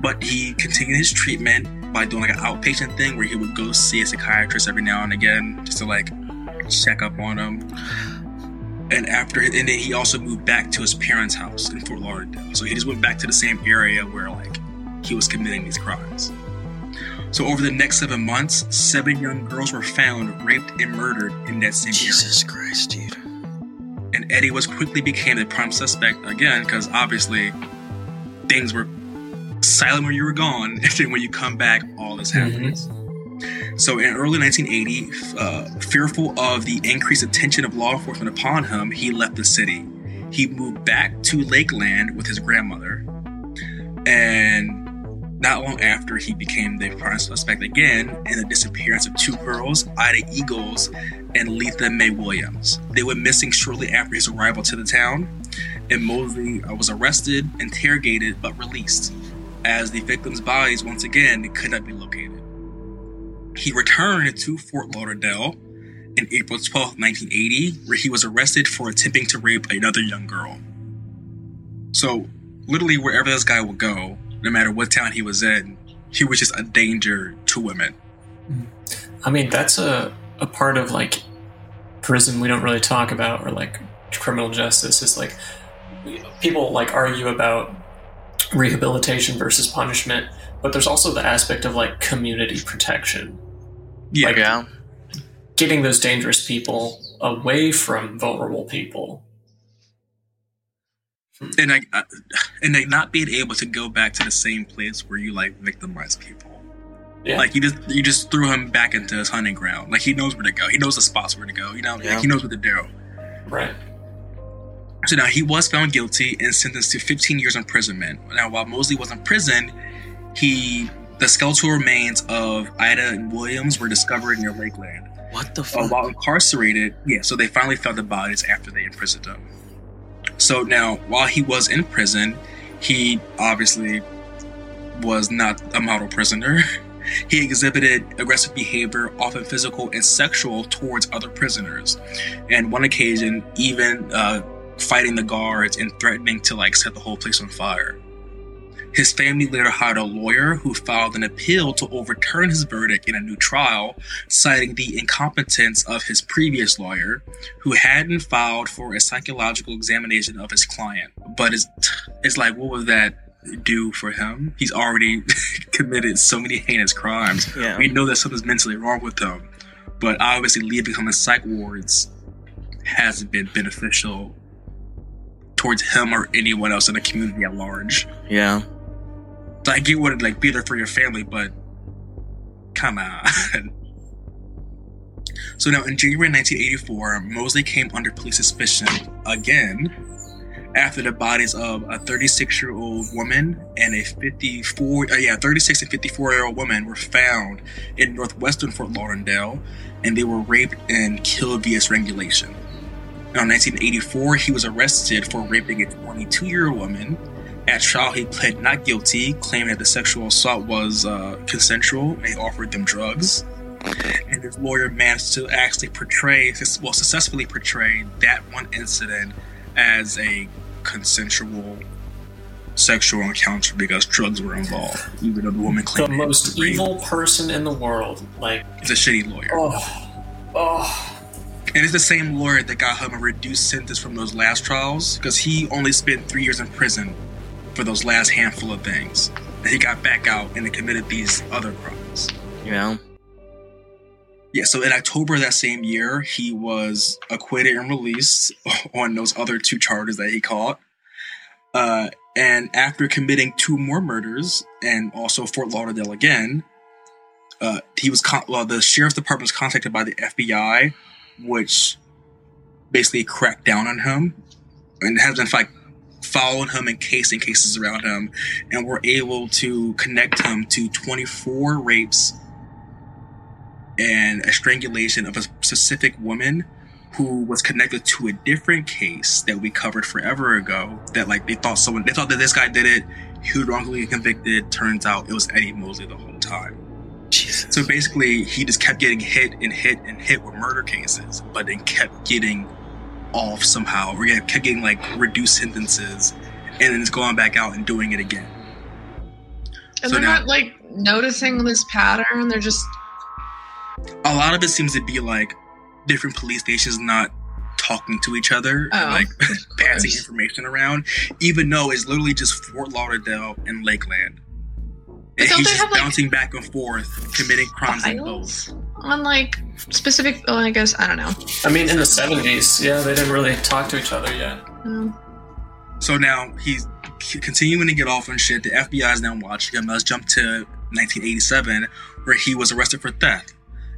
But he continued his treatment by doing like an outpatient thing where he would go see a psychiatrist every now and again just to like check up on him. And after, and then he also moved back to his parents' house in Fort Lauderdale. So he just went back to the same area where like he was committing these crimes. So over the next seven months, seven young girls were found raped and murdered in that same area Jesus Christ, dude. and Eddie was quickly became the prime suspect again because obviously things were silent when you were gone, and then when you come back, all this happens. So in early 1980, uh, fearful of the increased attention of law enforcement upon him, he left the city. He moved back to Lakeland with his grandmother, and not long after, he became the prime suspect again in the disappearance of two girls, Ida Eagles and Letha Mae Williams. They went missing shortly after his arrival to the town, and Mosley uh, was arrested, interrogated, but released, as the victims' bodies once again could not be located. He returned to Fort Lauderdale in April 12, 1980, where he was arrested for attempting to rape another young girl. So, literally, wherever this guy would go, no matter what town he was in, he was just a danger to women. I mean, that's a, a part of like prison we don't really talk about, or like criminal justice. Is like people like argue about rehabilitation versus punishment, but there's also the aspect of like community protection, Yeah, Like- Yeah. getting those dangerous people away from vulnerable people. And like, uh, and like not being able to go back to the same place where you like victimize people. Yeah. Like you just you just threw him back into his hunting ground. Like he knows where to go. He knows the spots where to go. You know, Yeah. like he knows what to do. Right. So now he was found guilty and sentenced to 15 years imprisonment. Now, while Mosley was in prison, he the skeletal remains of Ida and Williams were discovered near Lakeland. What the Uh, fuck? while incarcerated, yeah, so they finally found the bodies after they imprisoned him. So now, while he was in prison, he obviously was not a model prisoner. he exhibited aggressive behavior, often physical and sexual, towards other prisoners. And one occasion, even uh, fighting the guards and threatening to like set the whole place on fire. His family later hired a lawyer who filed an appeal to overturn his verdict in a new trial, citing the incompetence of his previous lawyer, who hadn't filed for a psychological examination of his client. But it's, it's like, what would that do for him? He's already committed so many heinous crimes. yeah. We know that something's mentally wrong with him, but obviously leaving him in psych wards hasn't been beneficial towards him or anyone else in the community at large. Yeah. Get what it like be there for your family, but come on. so now in January 1984, Mosley came under police suspicion again after the bodies of a 36 year old woman and a 54 uh, yeah 36 and 54 year old woman were found in northwestern Fort Lauderdale, and they were raped and killed via strangulation. Now, in 1984, he was arrested for raping a 22 year old woman At trial, he pled not guilty, claiming that the sexual assault was uh, consensual and he offered them drugs. And his lawyer managed to actually portray, well, successfully portray that one incident as a consensual sexual encounter because drugs were involved, even though the woman The claimed it most rape. evil person in the world. Like, He's a shitty lawyer. oh, oh. And it's the same lawyer that got him a reduced sentence from those last trials because he only spent three years in prison for those last handful of things. And he got back out and committed these other crimes. You know? Yeah, so in October of that same year, he was acquitted and released on those other two charges that he caught. Uh, and after committing two more murders and also Fort Lauderdale again, uh, he was con- well. The sheriff's department was contacted by the FBI, which basically cracked down on him and has in fact followed him and casing cases around him, and were able to connect him to 24 rapes and a strangulation of a specific woman who was connected to a different case that we covered forever ago that like they thought someone they thought that this guy did it. He was wrongfully convicted. Turns out it was eddie mosley the whole time. Jesus. so basically he just kept getting hit and hit and hit with murder cases but then kept getting off somehow kept getting like reduced sentences and then it's going back out and doing it again And So they're now- not like noticing this pattern. They're just a lot of it seems to be like different police stations not talking to each other Oh, and like passing information around, even though it's literally just Fort Lauderdale and Lakeland. And he's just have, like, bouncing back and forth, committing crimes in both. Files on like specific. Well, I guess I don't know. I mean, in the 70s, yeah, they didn't really talk to each other yet. Um, So now he's continuing to get off on shit. The FBI is now watching him. Let's jump to 1987, where he was arrested for theft.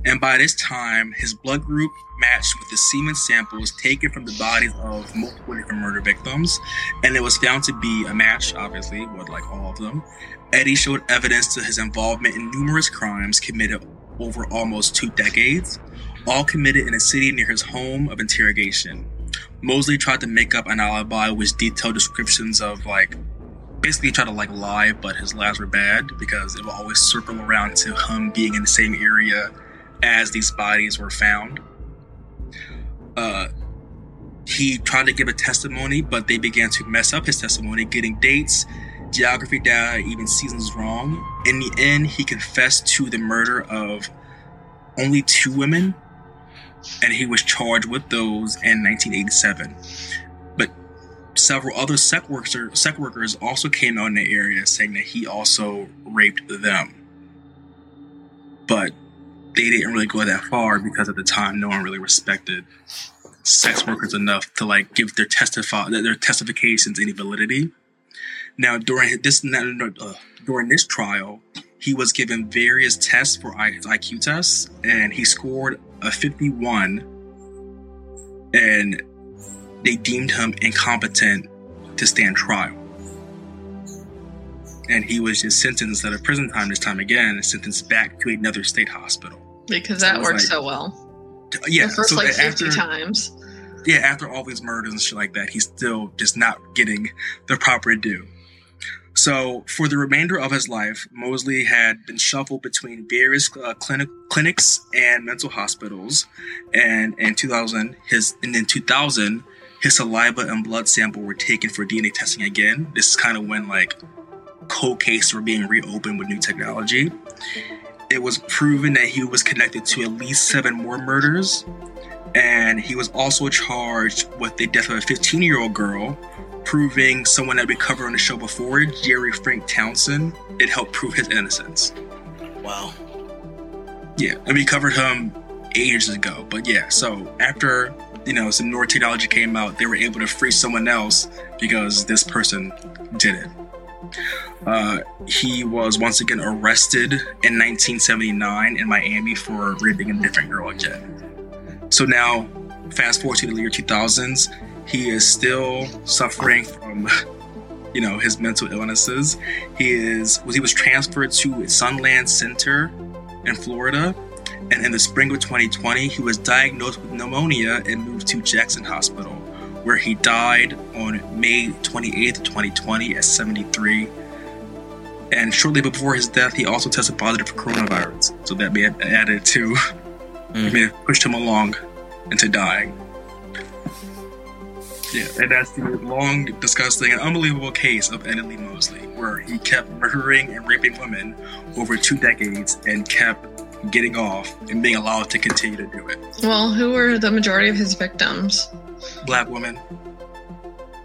And by this time, his blood group matched with the semen samples taken from the bodies of multiple different murder victims, and it was found to be a match, obviously, with like all of them. Eddie showed evidence to his involvement in numerous crimes committed over almost two decades, all committed in a city near his home of interrogation. Mosley tried to make up an alibi with detailed descriptions of like basically tried to like lie, but his lies were bad because it will always circle around to him being in the same area as these bodies were found. Uh, he tried to give a testimony, but they began to mess up his testimony, getting dates, geography data, even seasons wrong. In the end, he confessed to the murder of only two women, and he was charged with those in 1987. But several other sex workers, sex workers also came out in the area saying that he also raped them. But they didn't really go that far because at the time no one really respected sex workers enough to like give their testify their testifications any validity. Now during this uh, during this trial, he was given various tests for IQ tests, and he scored a 51, and they deemed him incompetent to stand trial. And he was just sentenced instead of prison time this time again, sentenced back to another state hospital. because that was works like- so well. Yeah, the first so like after, times. yeah, after all these murders and shit like that, he's still just not getting the proper due. So, for the remainder of his life, Mosley had been shuffled between various uh, clinic, clinics and mental hospitals. And in 2000, his and in 2000, his saliva and blood sample were taken for DNA testing again. This is kind of when like cold cases were being reopened with new technology. It was proven that he was connected to at least seven more murders, and he was also charged with the death of a 15 year old girl, proving someone that we covered on the show before, Jerry Frank Townsend. It helped prove his innocence. Wow. Yeah, and we covered him ages ago. But yeah, so after you know some newer technology came out, they were able to free someone else because this person did it. Uh, he was once again arrested in 1979 in Miami for raping a different girl again. So now, fast forward to the year 2000s, he is still suffering from, you know, his mental illnesses. He is was he was transferred to Sunland Center in Florida, and in the spring of 2020, he was diagnosed with pneumonia and moved to Jackson Hospital, where he died on May 28th, 2020, at 73. And shortly before his death, he also tested positive for coronavirus. So that may have added to, Mm. may have pushed him along into dying. Yeah, and that's the long, disgusting, and unbelievable case of Eddie Lee Mosley, where he kept murdering and raping women over two decades and kept getting off and being allowed to continue to do it. Well, who were the majority of his victims? Black women,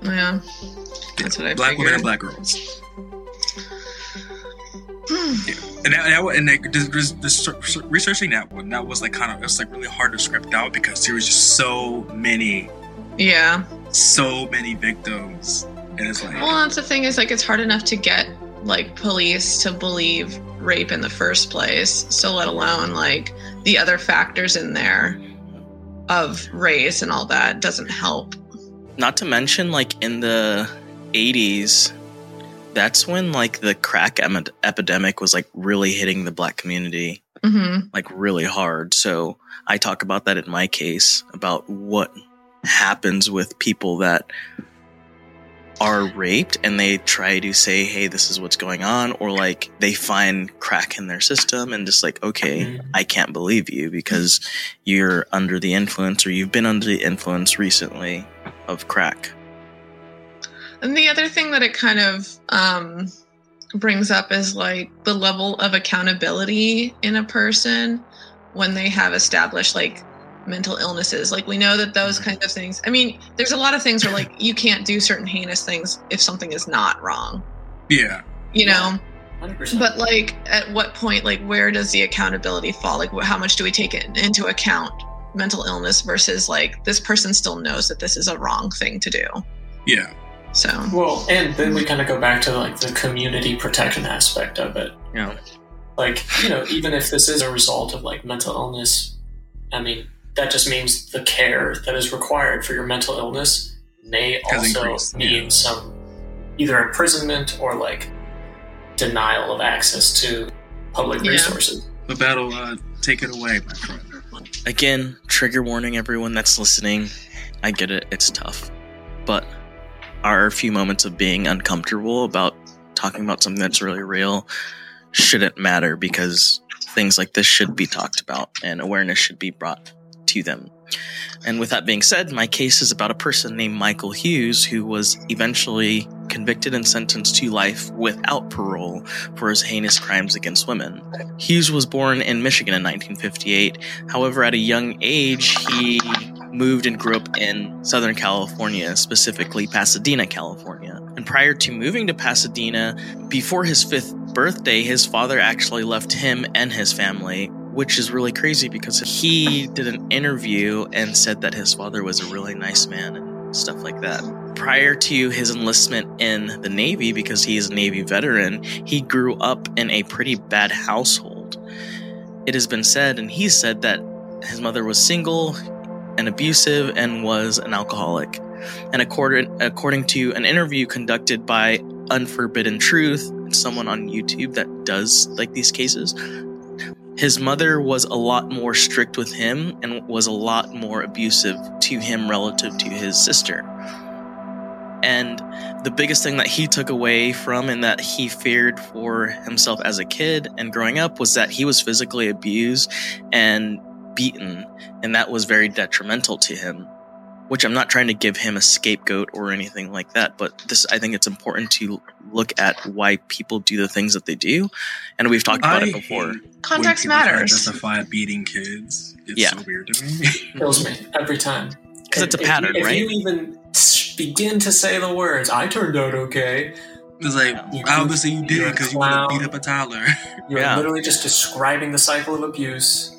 Yeah, that's what I black women, and black girls. Hmm. And that, that and just, just, just researching that one, that was like kind of it was like really hard to script out because there was just so many, Yeah. So many victims, and it's like, Well, that's the thing is like it's hard enough to get like police to believe rape in the first place. So let alone like the other factors in there of race and all that doesn't help. Not to mention, like in the 80s, that's when like the crack em- epidemic was like really hitting the black community hmm like really hard. So I talk about that in my case about what happens with people that are raped and they try to say, hey, this is what's going on, or like they find crack in their system and just like, okay, Mhm. I can't believe you because you're under the influence or you've been under the influence recently of crack. And the other thing that it kind of um, brings up is like the level of accountability in a person when they have established like mental illnesses. Like we know that those mm-hmm. kinds of things. I mean, there's a lot of things where like you can't do certain heinous things if something is not wrong. yeah, You know, 100%. but like at what point like where does the accountability fall? Like how much do we take it into account mental illness versus like this person still knows that this is a wrong thing to do. yeah, So, Well, and then we kind of go back to like the community protection aspect of it. Yeah. Like, you know, even if this is a result of like mental illness, I mean, that just means the care that is required for your mental illness may also increased, mean yeah. some either imprisonment or like denial of access to public Yeah. resources. but that'll uh, take it away, my friend. Again, trigger warning, everyone that's listening. I get it, it's tough. But our few moments of being uncomfortable about talking about something that's really real shouldn't matter because things like this should be talked about and awareness should be brought to them. And with that being said, my case is about a person named Michael Hughes who was eventually convicted and sentenced to life without parole for his heinous crimes against women. Hughes was born in Michigan in 1958 However, at a young age, he moved and grew up in Southern California, specifically Pasadena, California. And prior to moving to Pasadena, before his fifth birthday, his father actually left him and his family, which is really crazy because he did an interview and said that his father was a really nice man and stuff like that. Prior to his enlistment in the Navy, because he is a Navy veteran, he grew up in a pretty bad household it has been said, and he said that his mother was single and abusive and was an alcoholic. And according, according to an interview conducted by Unforbidden Truth, someone on YouTube that does like these cases, his mother was a lot more strict with him and was a lot more abusive to him relative to his sister. And the biggest thing that he took away from and that he feared for himself as a kid and growing up was that he was physically abused and beaten, and that was very detrimental to him. Which I'm not trying to give him a scapegoat or anything like that, but this I think it's important to look at why people do the things that they do, and we've talked about I it before. Context people try to matters. Justify beating kids. It's Yeah. so weird to me. Kills me every time. 'Cause it's a If- pattern, if right? you even begin to say the words, I turned out okay, It's like You- obviously you did because you want to beat up a Tyler. you're Yeah. literally just describing the cycle of abuse.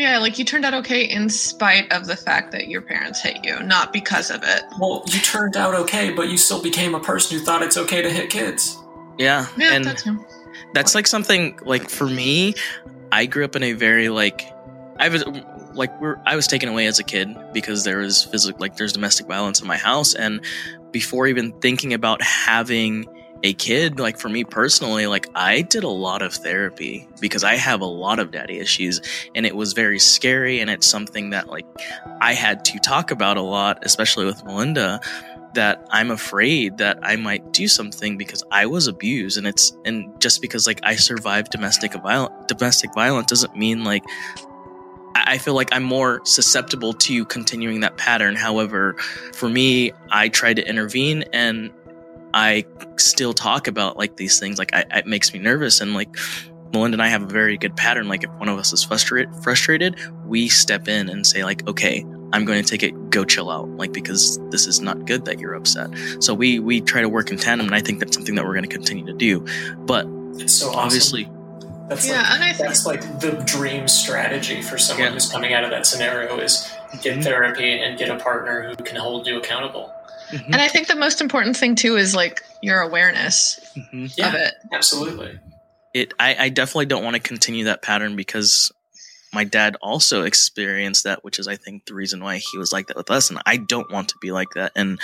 Well, yeah, like you turned out okay in spite of the fact that your parents hit you, not because of it. Well, you turned out okay, but you still became a person who thought it's okay to hit kids. Yeah, Yeah, and that's him. that's like something like for me i grew up in a very like i was like we're i was taken away as a kid because there was physical like there's domestic violence in my house and before even thinking about having a kid, like for me personally, like I did a lot of therapy because I have a lot of daddy issues and it was very scary. And it's something that like I had to talk about a lot, especially with Melinda, that I'm afraid that I might do something because I was abused. And it's, and just because like I survived domestic violence, domestic violence doesn't mean like I feel like I'm more susceptible to continuing that pattern. However, for me, I tried to intervene and I still talk about like these things. Like I, it makes me nervous, and like Melinda and I have a very good pattern. Like if one of us is frustrated, frustrated, we step in and say like, okay, I'm going to take it. Go chill out, like because this is not good that you're upset. So we we try to work in tandem, and I think that's something that we're going to continue to do. But It's so awesome. obviously, That's Yeah, like and I think- that's like the dream strategy for someone Yeah. who's coming out of that scenario is get Mhm. therapy and get a partner who can hold you accountable. Mhm, And I think the most important thing too is like your awareness mhm. of Yeah, it. absolutely. it I, I definitely don't want to continue that pattern because my dad also experienced that which is i think the reason why he was like that with us. And i don't want to be like that. And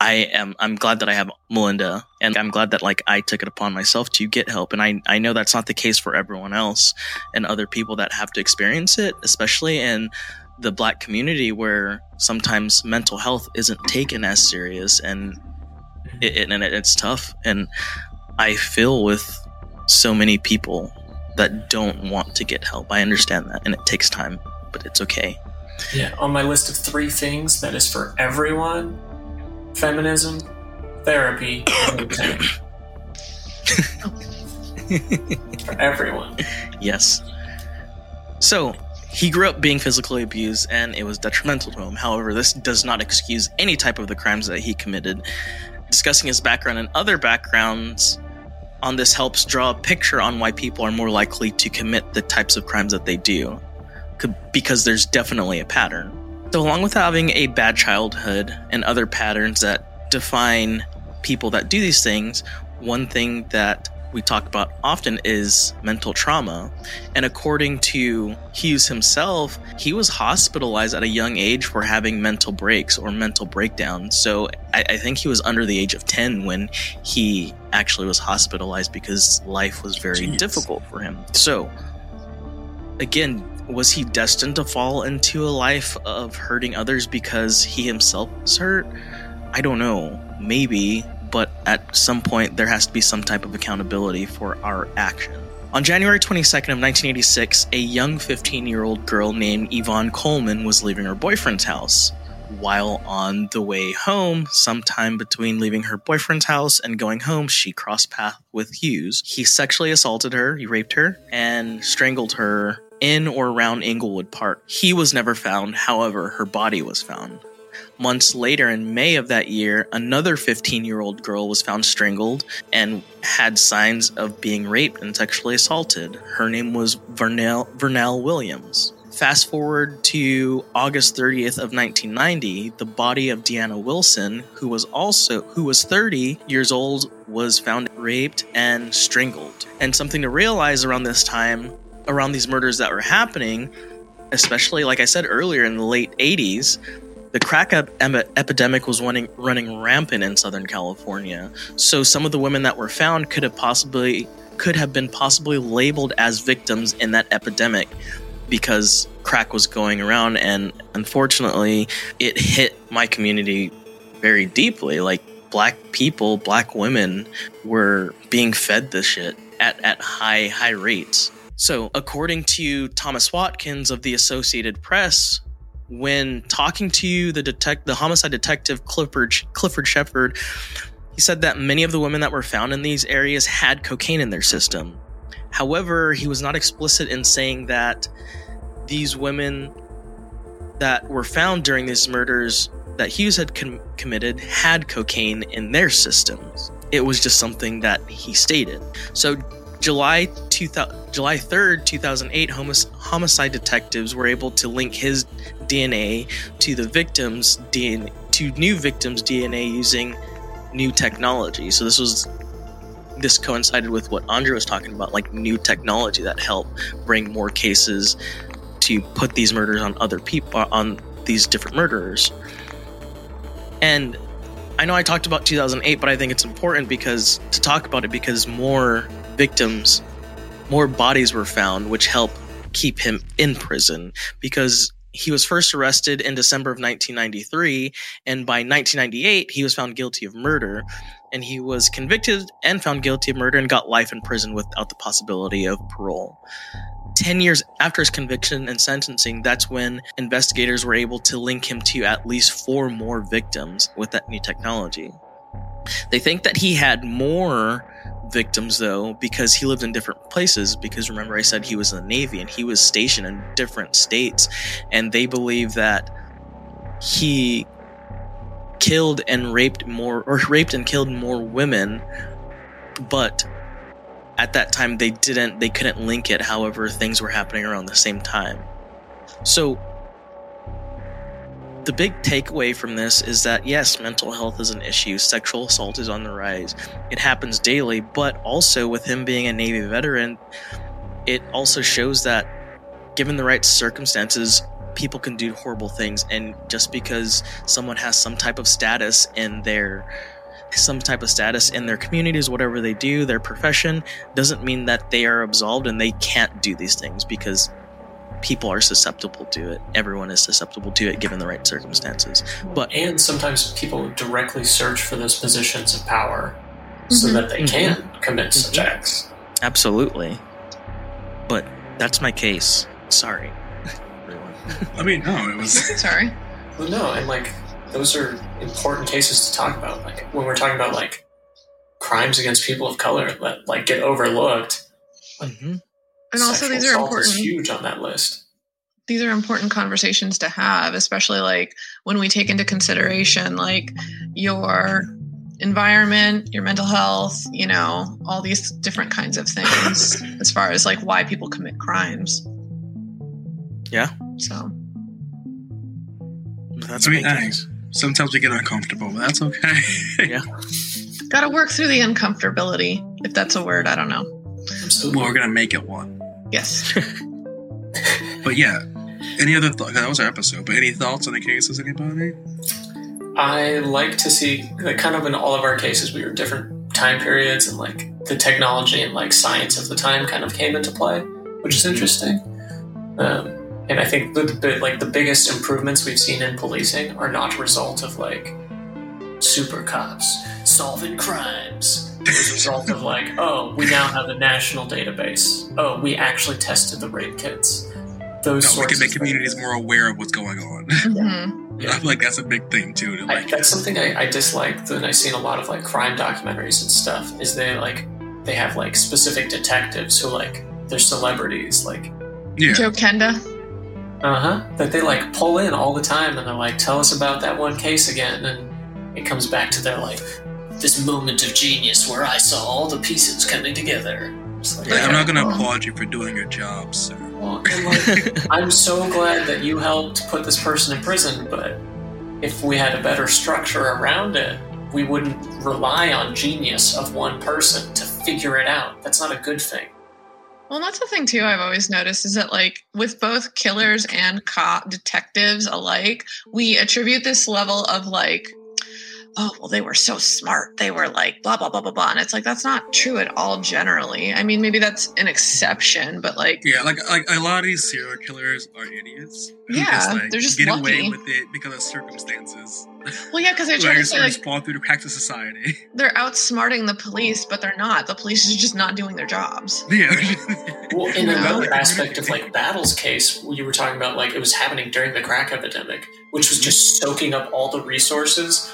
i am i'm glad that i have melinda. And i'm glad that like i took it upon myself to get help. And i i know that's not the case for everyone else and other people that have to experience it especially. In the black community where sometimes mental health isn't taken as serious and it, and it, it's tough. And i feel with so many people that don't want to get help. I understand that and it takes time but it's okay. Yeah, on my list of three things that is for everyone: feminism, therapy, for everyone. yes. So he grew up being physically abused and it was detrimental to him. However this does not excuse any type of the crimes that he committed. Discussing his background and other backgrounds on this helps draw a picture on why people are more likely to commit the types of crimes that they do because there's definitely a pattern. So along with having a bad childhood and other patterns that define people that do these things one thing that we talk about often is mental trauma. And according to Hughes himself, he was hospitalized at a young age for having mental breaks or mental breakdowns. So I, I think he was under the age of 10 when he actually was hospitalized because life was very Jeez. difficult for him. So, again, was he destined to fall into a life of hurting others because he himself was hurt? I don't know. Maybe, but at some point there has to be some type of accountability for our action. On January 22nd of 1986, a young 15-year-old girl named Yvonne Coleman was leaving her boyfriend's house. While on the way home, sometime between leaving her boyfriend's house and going home, she crossed paths with Hughes. He sexually assaulted her, he raped her, and strangled her in or around Inglewood Park. He was never found, however, her body was found. Months later, in May of that year, another 15 year old girl was found strangled and had signs of being raped and sexually assaulted. Her name was Vernell, Vernell Williams. Fast forward to August 30th of 1990, the body of Deanna Wilson, who was also who was 30 years old, was found raped and strangled. And something to realize around this time, around these murders that were happening, especially like I said earlier in the late 80s, the crack ep- epidemic was running, running rampant in Southern California. So some of the women that were found could have possibly could have been possibly labeled as victims in that epidemic because crack was going around. And unfortunately it hit my community very deeply. Like black people black women were being fed this shit at, at high high rates. So according to thomas watkins of the associated press when talking to you, the detect the homicide detective clifford clifford shepard he said that many of the women that were found in these areas had cocaine in their system however he was not explicit in saying that these women that were found during these murders that Hughes had com- committed had cocaine in their systems. It was just something that he stated. So, July 2000, July 3rd, 2008, homic- homicide detectives were able to link his DNA to the victim's DNA to new victims' DNA using new technology. So this was this coincided with what Andre was talking about, like new technology that helped bring more cases to put these murders on other people uh, on these different murderers and I know I talked about 2008, but I think it's important because to talk about it because more victims, more bodies were found, which help keep him in prison because he was first arrested in December of 1993, and by 1998, he was found guilty of murder. And he was convicted and found guilty of murder and got life in prison without the possibility of parole. 10 years after his conviction and sentencing, that's when investigators were able to link him to at least four more victims with that new technology. They think that he had more victims though because he lived in different places because remember I said he was in the navy and he was stationed in different states and they believe that he killed and raped more or raped and killed more women but at that time they didn't they couldn't link it however things were happening around the same time. So the big takeaway from this is that yes, mental health is an issue. Sexual assault is on the rise. It happens daily, but also with him being a Navy veteran, it also shows that given the right circumstances, people can do horrible things. And just because someone has some type of status in their some type of status in their communities, whatever they do, their profession, doesn't mean that they are absolved and they can't do these things because people are susceptible to it. Everyone is susceptible to it given the right circumstances. But and sometimes people directly search for those positions of power so Mhm. that they Mhm. can commit such Mhm. acts. absolutely. But that's my case. Sorry. I mean, no, it was. Sorry. Well, no, and like those are important cases to talk about. Like when we're talking about like crimes against people of color that like get overlooked. Mhm. And also, these are important. huge on that list. These are important conversations to have, especially like when we take into consideration like your environment, your mental health, you know, all these different kinds of things as far as like why people commit crimes. Yeah. So, That's I mean, my hey, sometimes we get uncomfortable, but that's okay. Yeah. got to work through the uncomfortability, if that's a word. I don't know. Absolutely. well, we're gonna make it one. Yes. But yeah, any other thoughts? That was our episode. But any thoughts on the cases, anybody? I like to see that kind of in all of our cases we were different time periods and like the technology and like science of the time kind of came into play, which is interesting. Um, and I think the, the like the biggest improvements we've seen in policing are not a result of like super cops solving crimes. It was a result of like, oh, we now have a national database. Oh, we actually tested the rape kits. Those No, we can make of communities things. more aware of what's going on. hmm I feel like that's a big thing too. To I, that's something I, I dislike that I've seen a lot of like crime documentaries and stuff is they like they have like specific detectives who like they're celebrities like yeah, Joe Kenda. uh-huh that they like pull in all the time and they're like tell us about that one case again and it comes back to their like this moment of genius where I saw all the pieces coming together. Like, yeah. I'm not gonna well- applaud you for doing your job, sir. well, like, I'm so glad that you helped put this person in prison, but if we had a better structure around it, we wouldn't rely on genius of one person to figure it out. That's not a good thing. Well, that's the thing too. I've always noticed is that like with both killers and cop detectives alike, we attribute this level of like, oh well, they were so smart. They were like blah blah blah blah blah, and it's like that's not true at all. Generally, I mean, maybe that's an exception, but like, Yeah, like like a lot of these serial killers are idiots. who Yeah, they're just get lucky. away with it because of circumstances. well, yeah, because they're Like, trying to just say like fall through the cracks of society. they're outsmarting the police, but they're not. The police is just not doing their jobs. yeah. Well, in Yeah. another aspect of like Battle's case, you were talking about like it was happening during the crack epidemic, which was just soaking up all the resources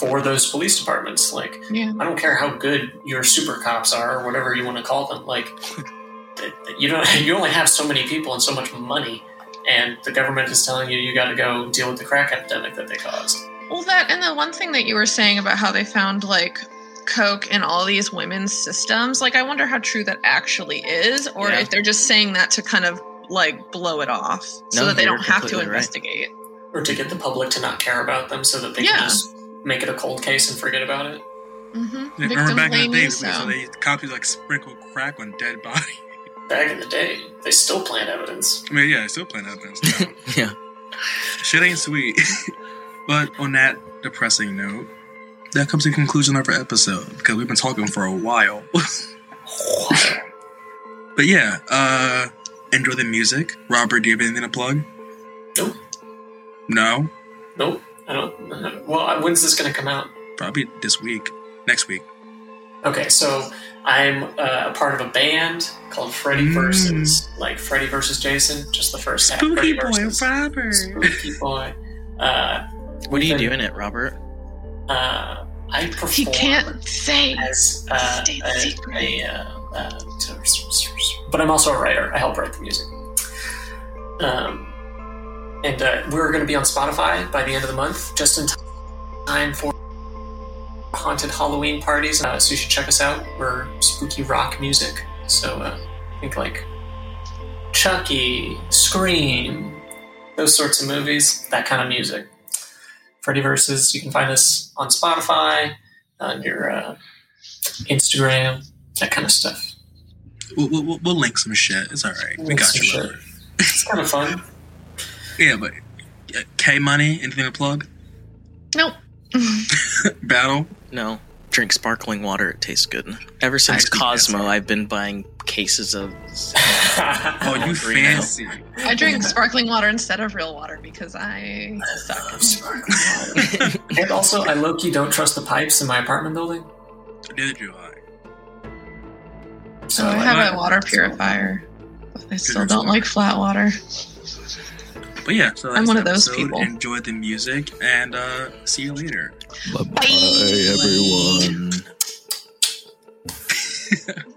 for those police departments. Like, Yeah. I don't care how good your super cops are or whatever you want to call them. Like, th- th- you don't you only have so many people and so much money, and the government is telling you you got to go deal with the crack epidemic that they caused. Well, that and the one thing that you were saying about how they found like coke in all these women's systems, like I wonder how true that actually is, or Yeah. if they're just saying that to kind of like blow it off, so No, that they don't have to completely right. investigate. Or to get the public to not care about them so that they Yeah. can just make it a cold case and forget about it. Mm-hmm. Yeah, remember back in the day, so they cops would like sprinkle crack on dead bodies. Back in the day, they still plant evidence. I mean, yeah, they still plant evidence. now. yeah. Shit ain't sweet. but on that depressing note, that comes to the conclusion of our episode because we've been talking for a while. but yeah, uh, enjoy the music. Robert, do you have anything to plug? Nope. No, Nope. I don't. Well, when's this going to come out? probably this week, next week. Okay, so I'm uh, a part of a band called Freddy Mm. versus like Freddy versus Jason. Just the first half. Spooky Freddy boy versus Robert. Spooky boy. Uh, What are you Then- do it, Robert? uh, I perform He can't say. as uh, a, a, uh, uh, but I'm also a writer. I help write the music. Um, and uh, we're going to be on Spotify by the end of the month, just in time for haunted Halloween parties. Uh, so you should check us out. We're spooky rock music. So uh, think like Chucky, Scream, those sorts of movies, that kind of music. Freddy versus. You can find us on Spotify, on your uh, Instagram, that kind of stuff. We'll, we'll, we'll link some shit. It's all right. We Link got you, shit. It's kind of fun. Yeah, but uh, K Money, anything to plug? Nope. Battle. No. Drink sparkling water. It tastes good. Ever since think Cosmo, right. I've been buying cases of. Oh, you fancy. I drink sparkling water instead of real water because I suck. and also, I low key don't trust the pipes in my apartment building. Neither do I. So So I have a water purifier. But I still don't like flat water. But yeah, so I'm one of those episode. people. Enjoy the music and uh, see you later. Bye bye, everyone.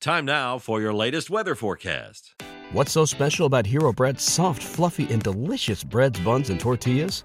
Time now for your latest weather forecast. What's so special about Hero Bread's soft, fluffy, and delicious breads, buns, and tortillas?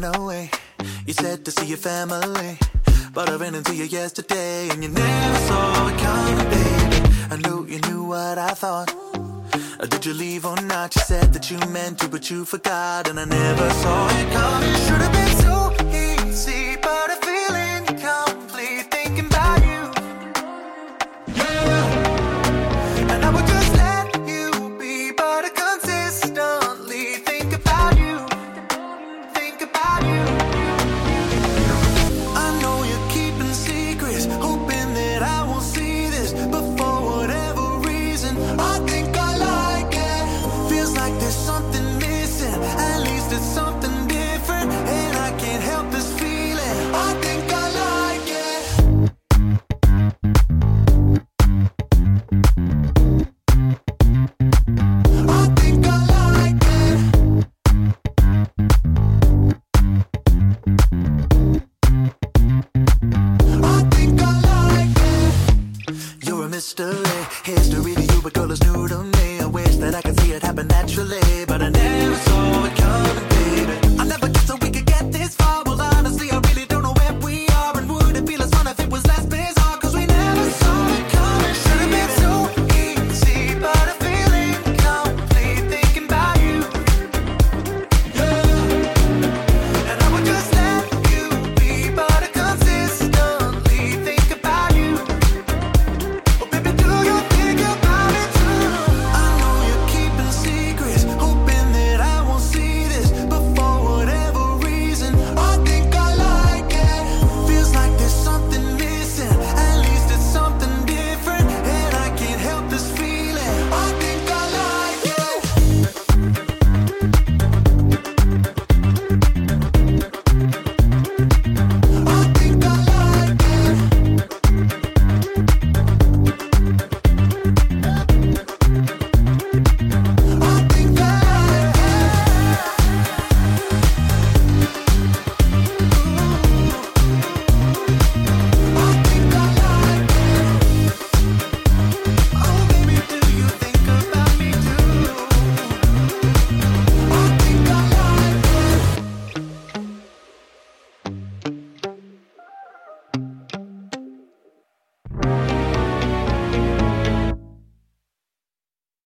Went away. You said to see your family, but I ran into you yesterday and you never saw it coming, baby. I knew you knew what I thought. Uh, Did you leave or not? You said that you meant to, but you forgot, and I never saw it coming. Should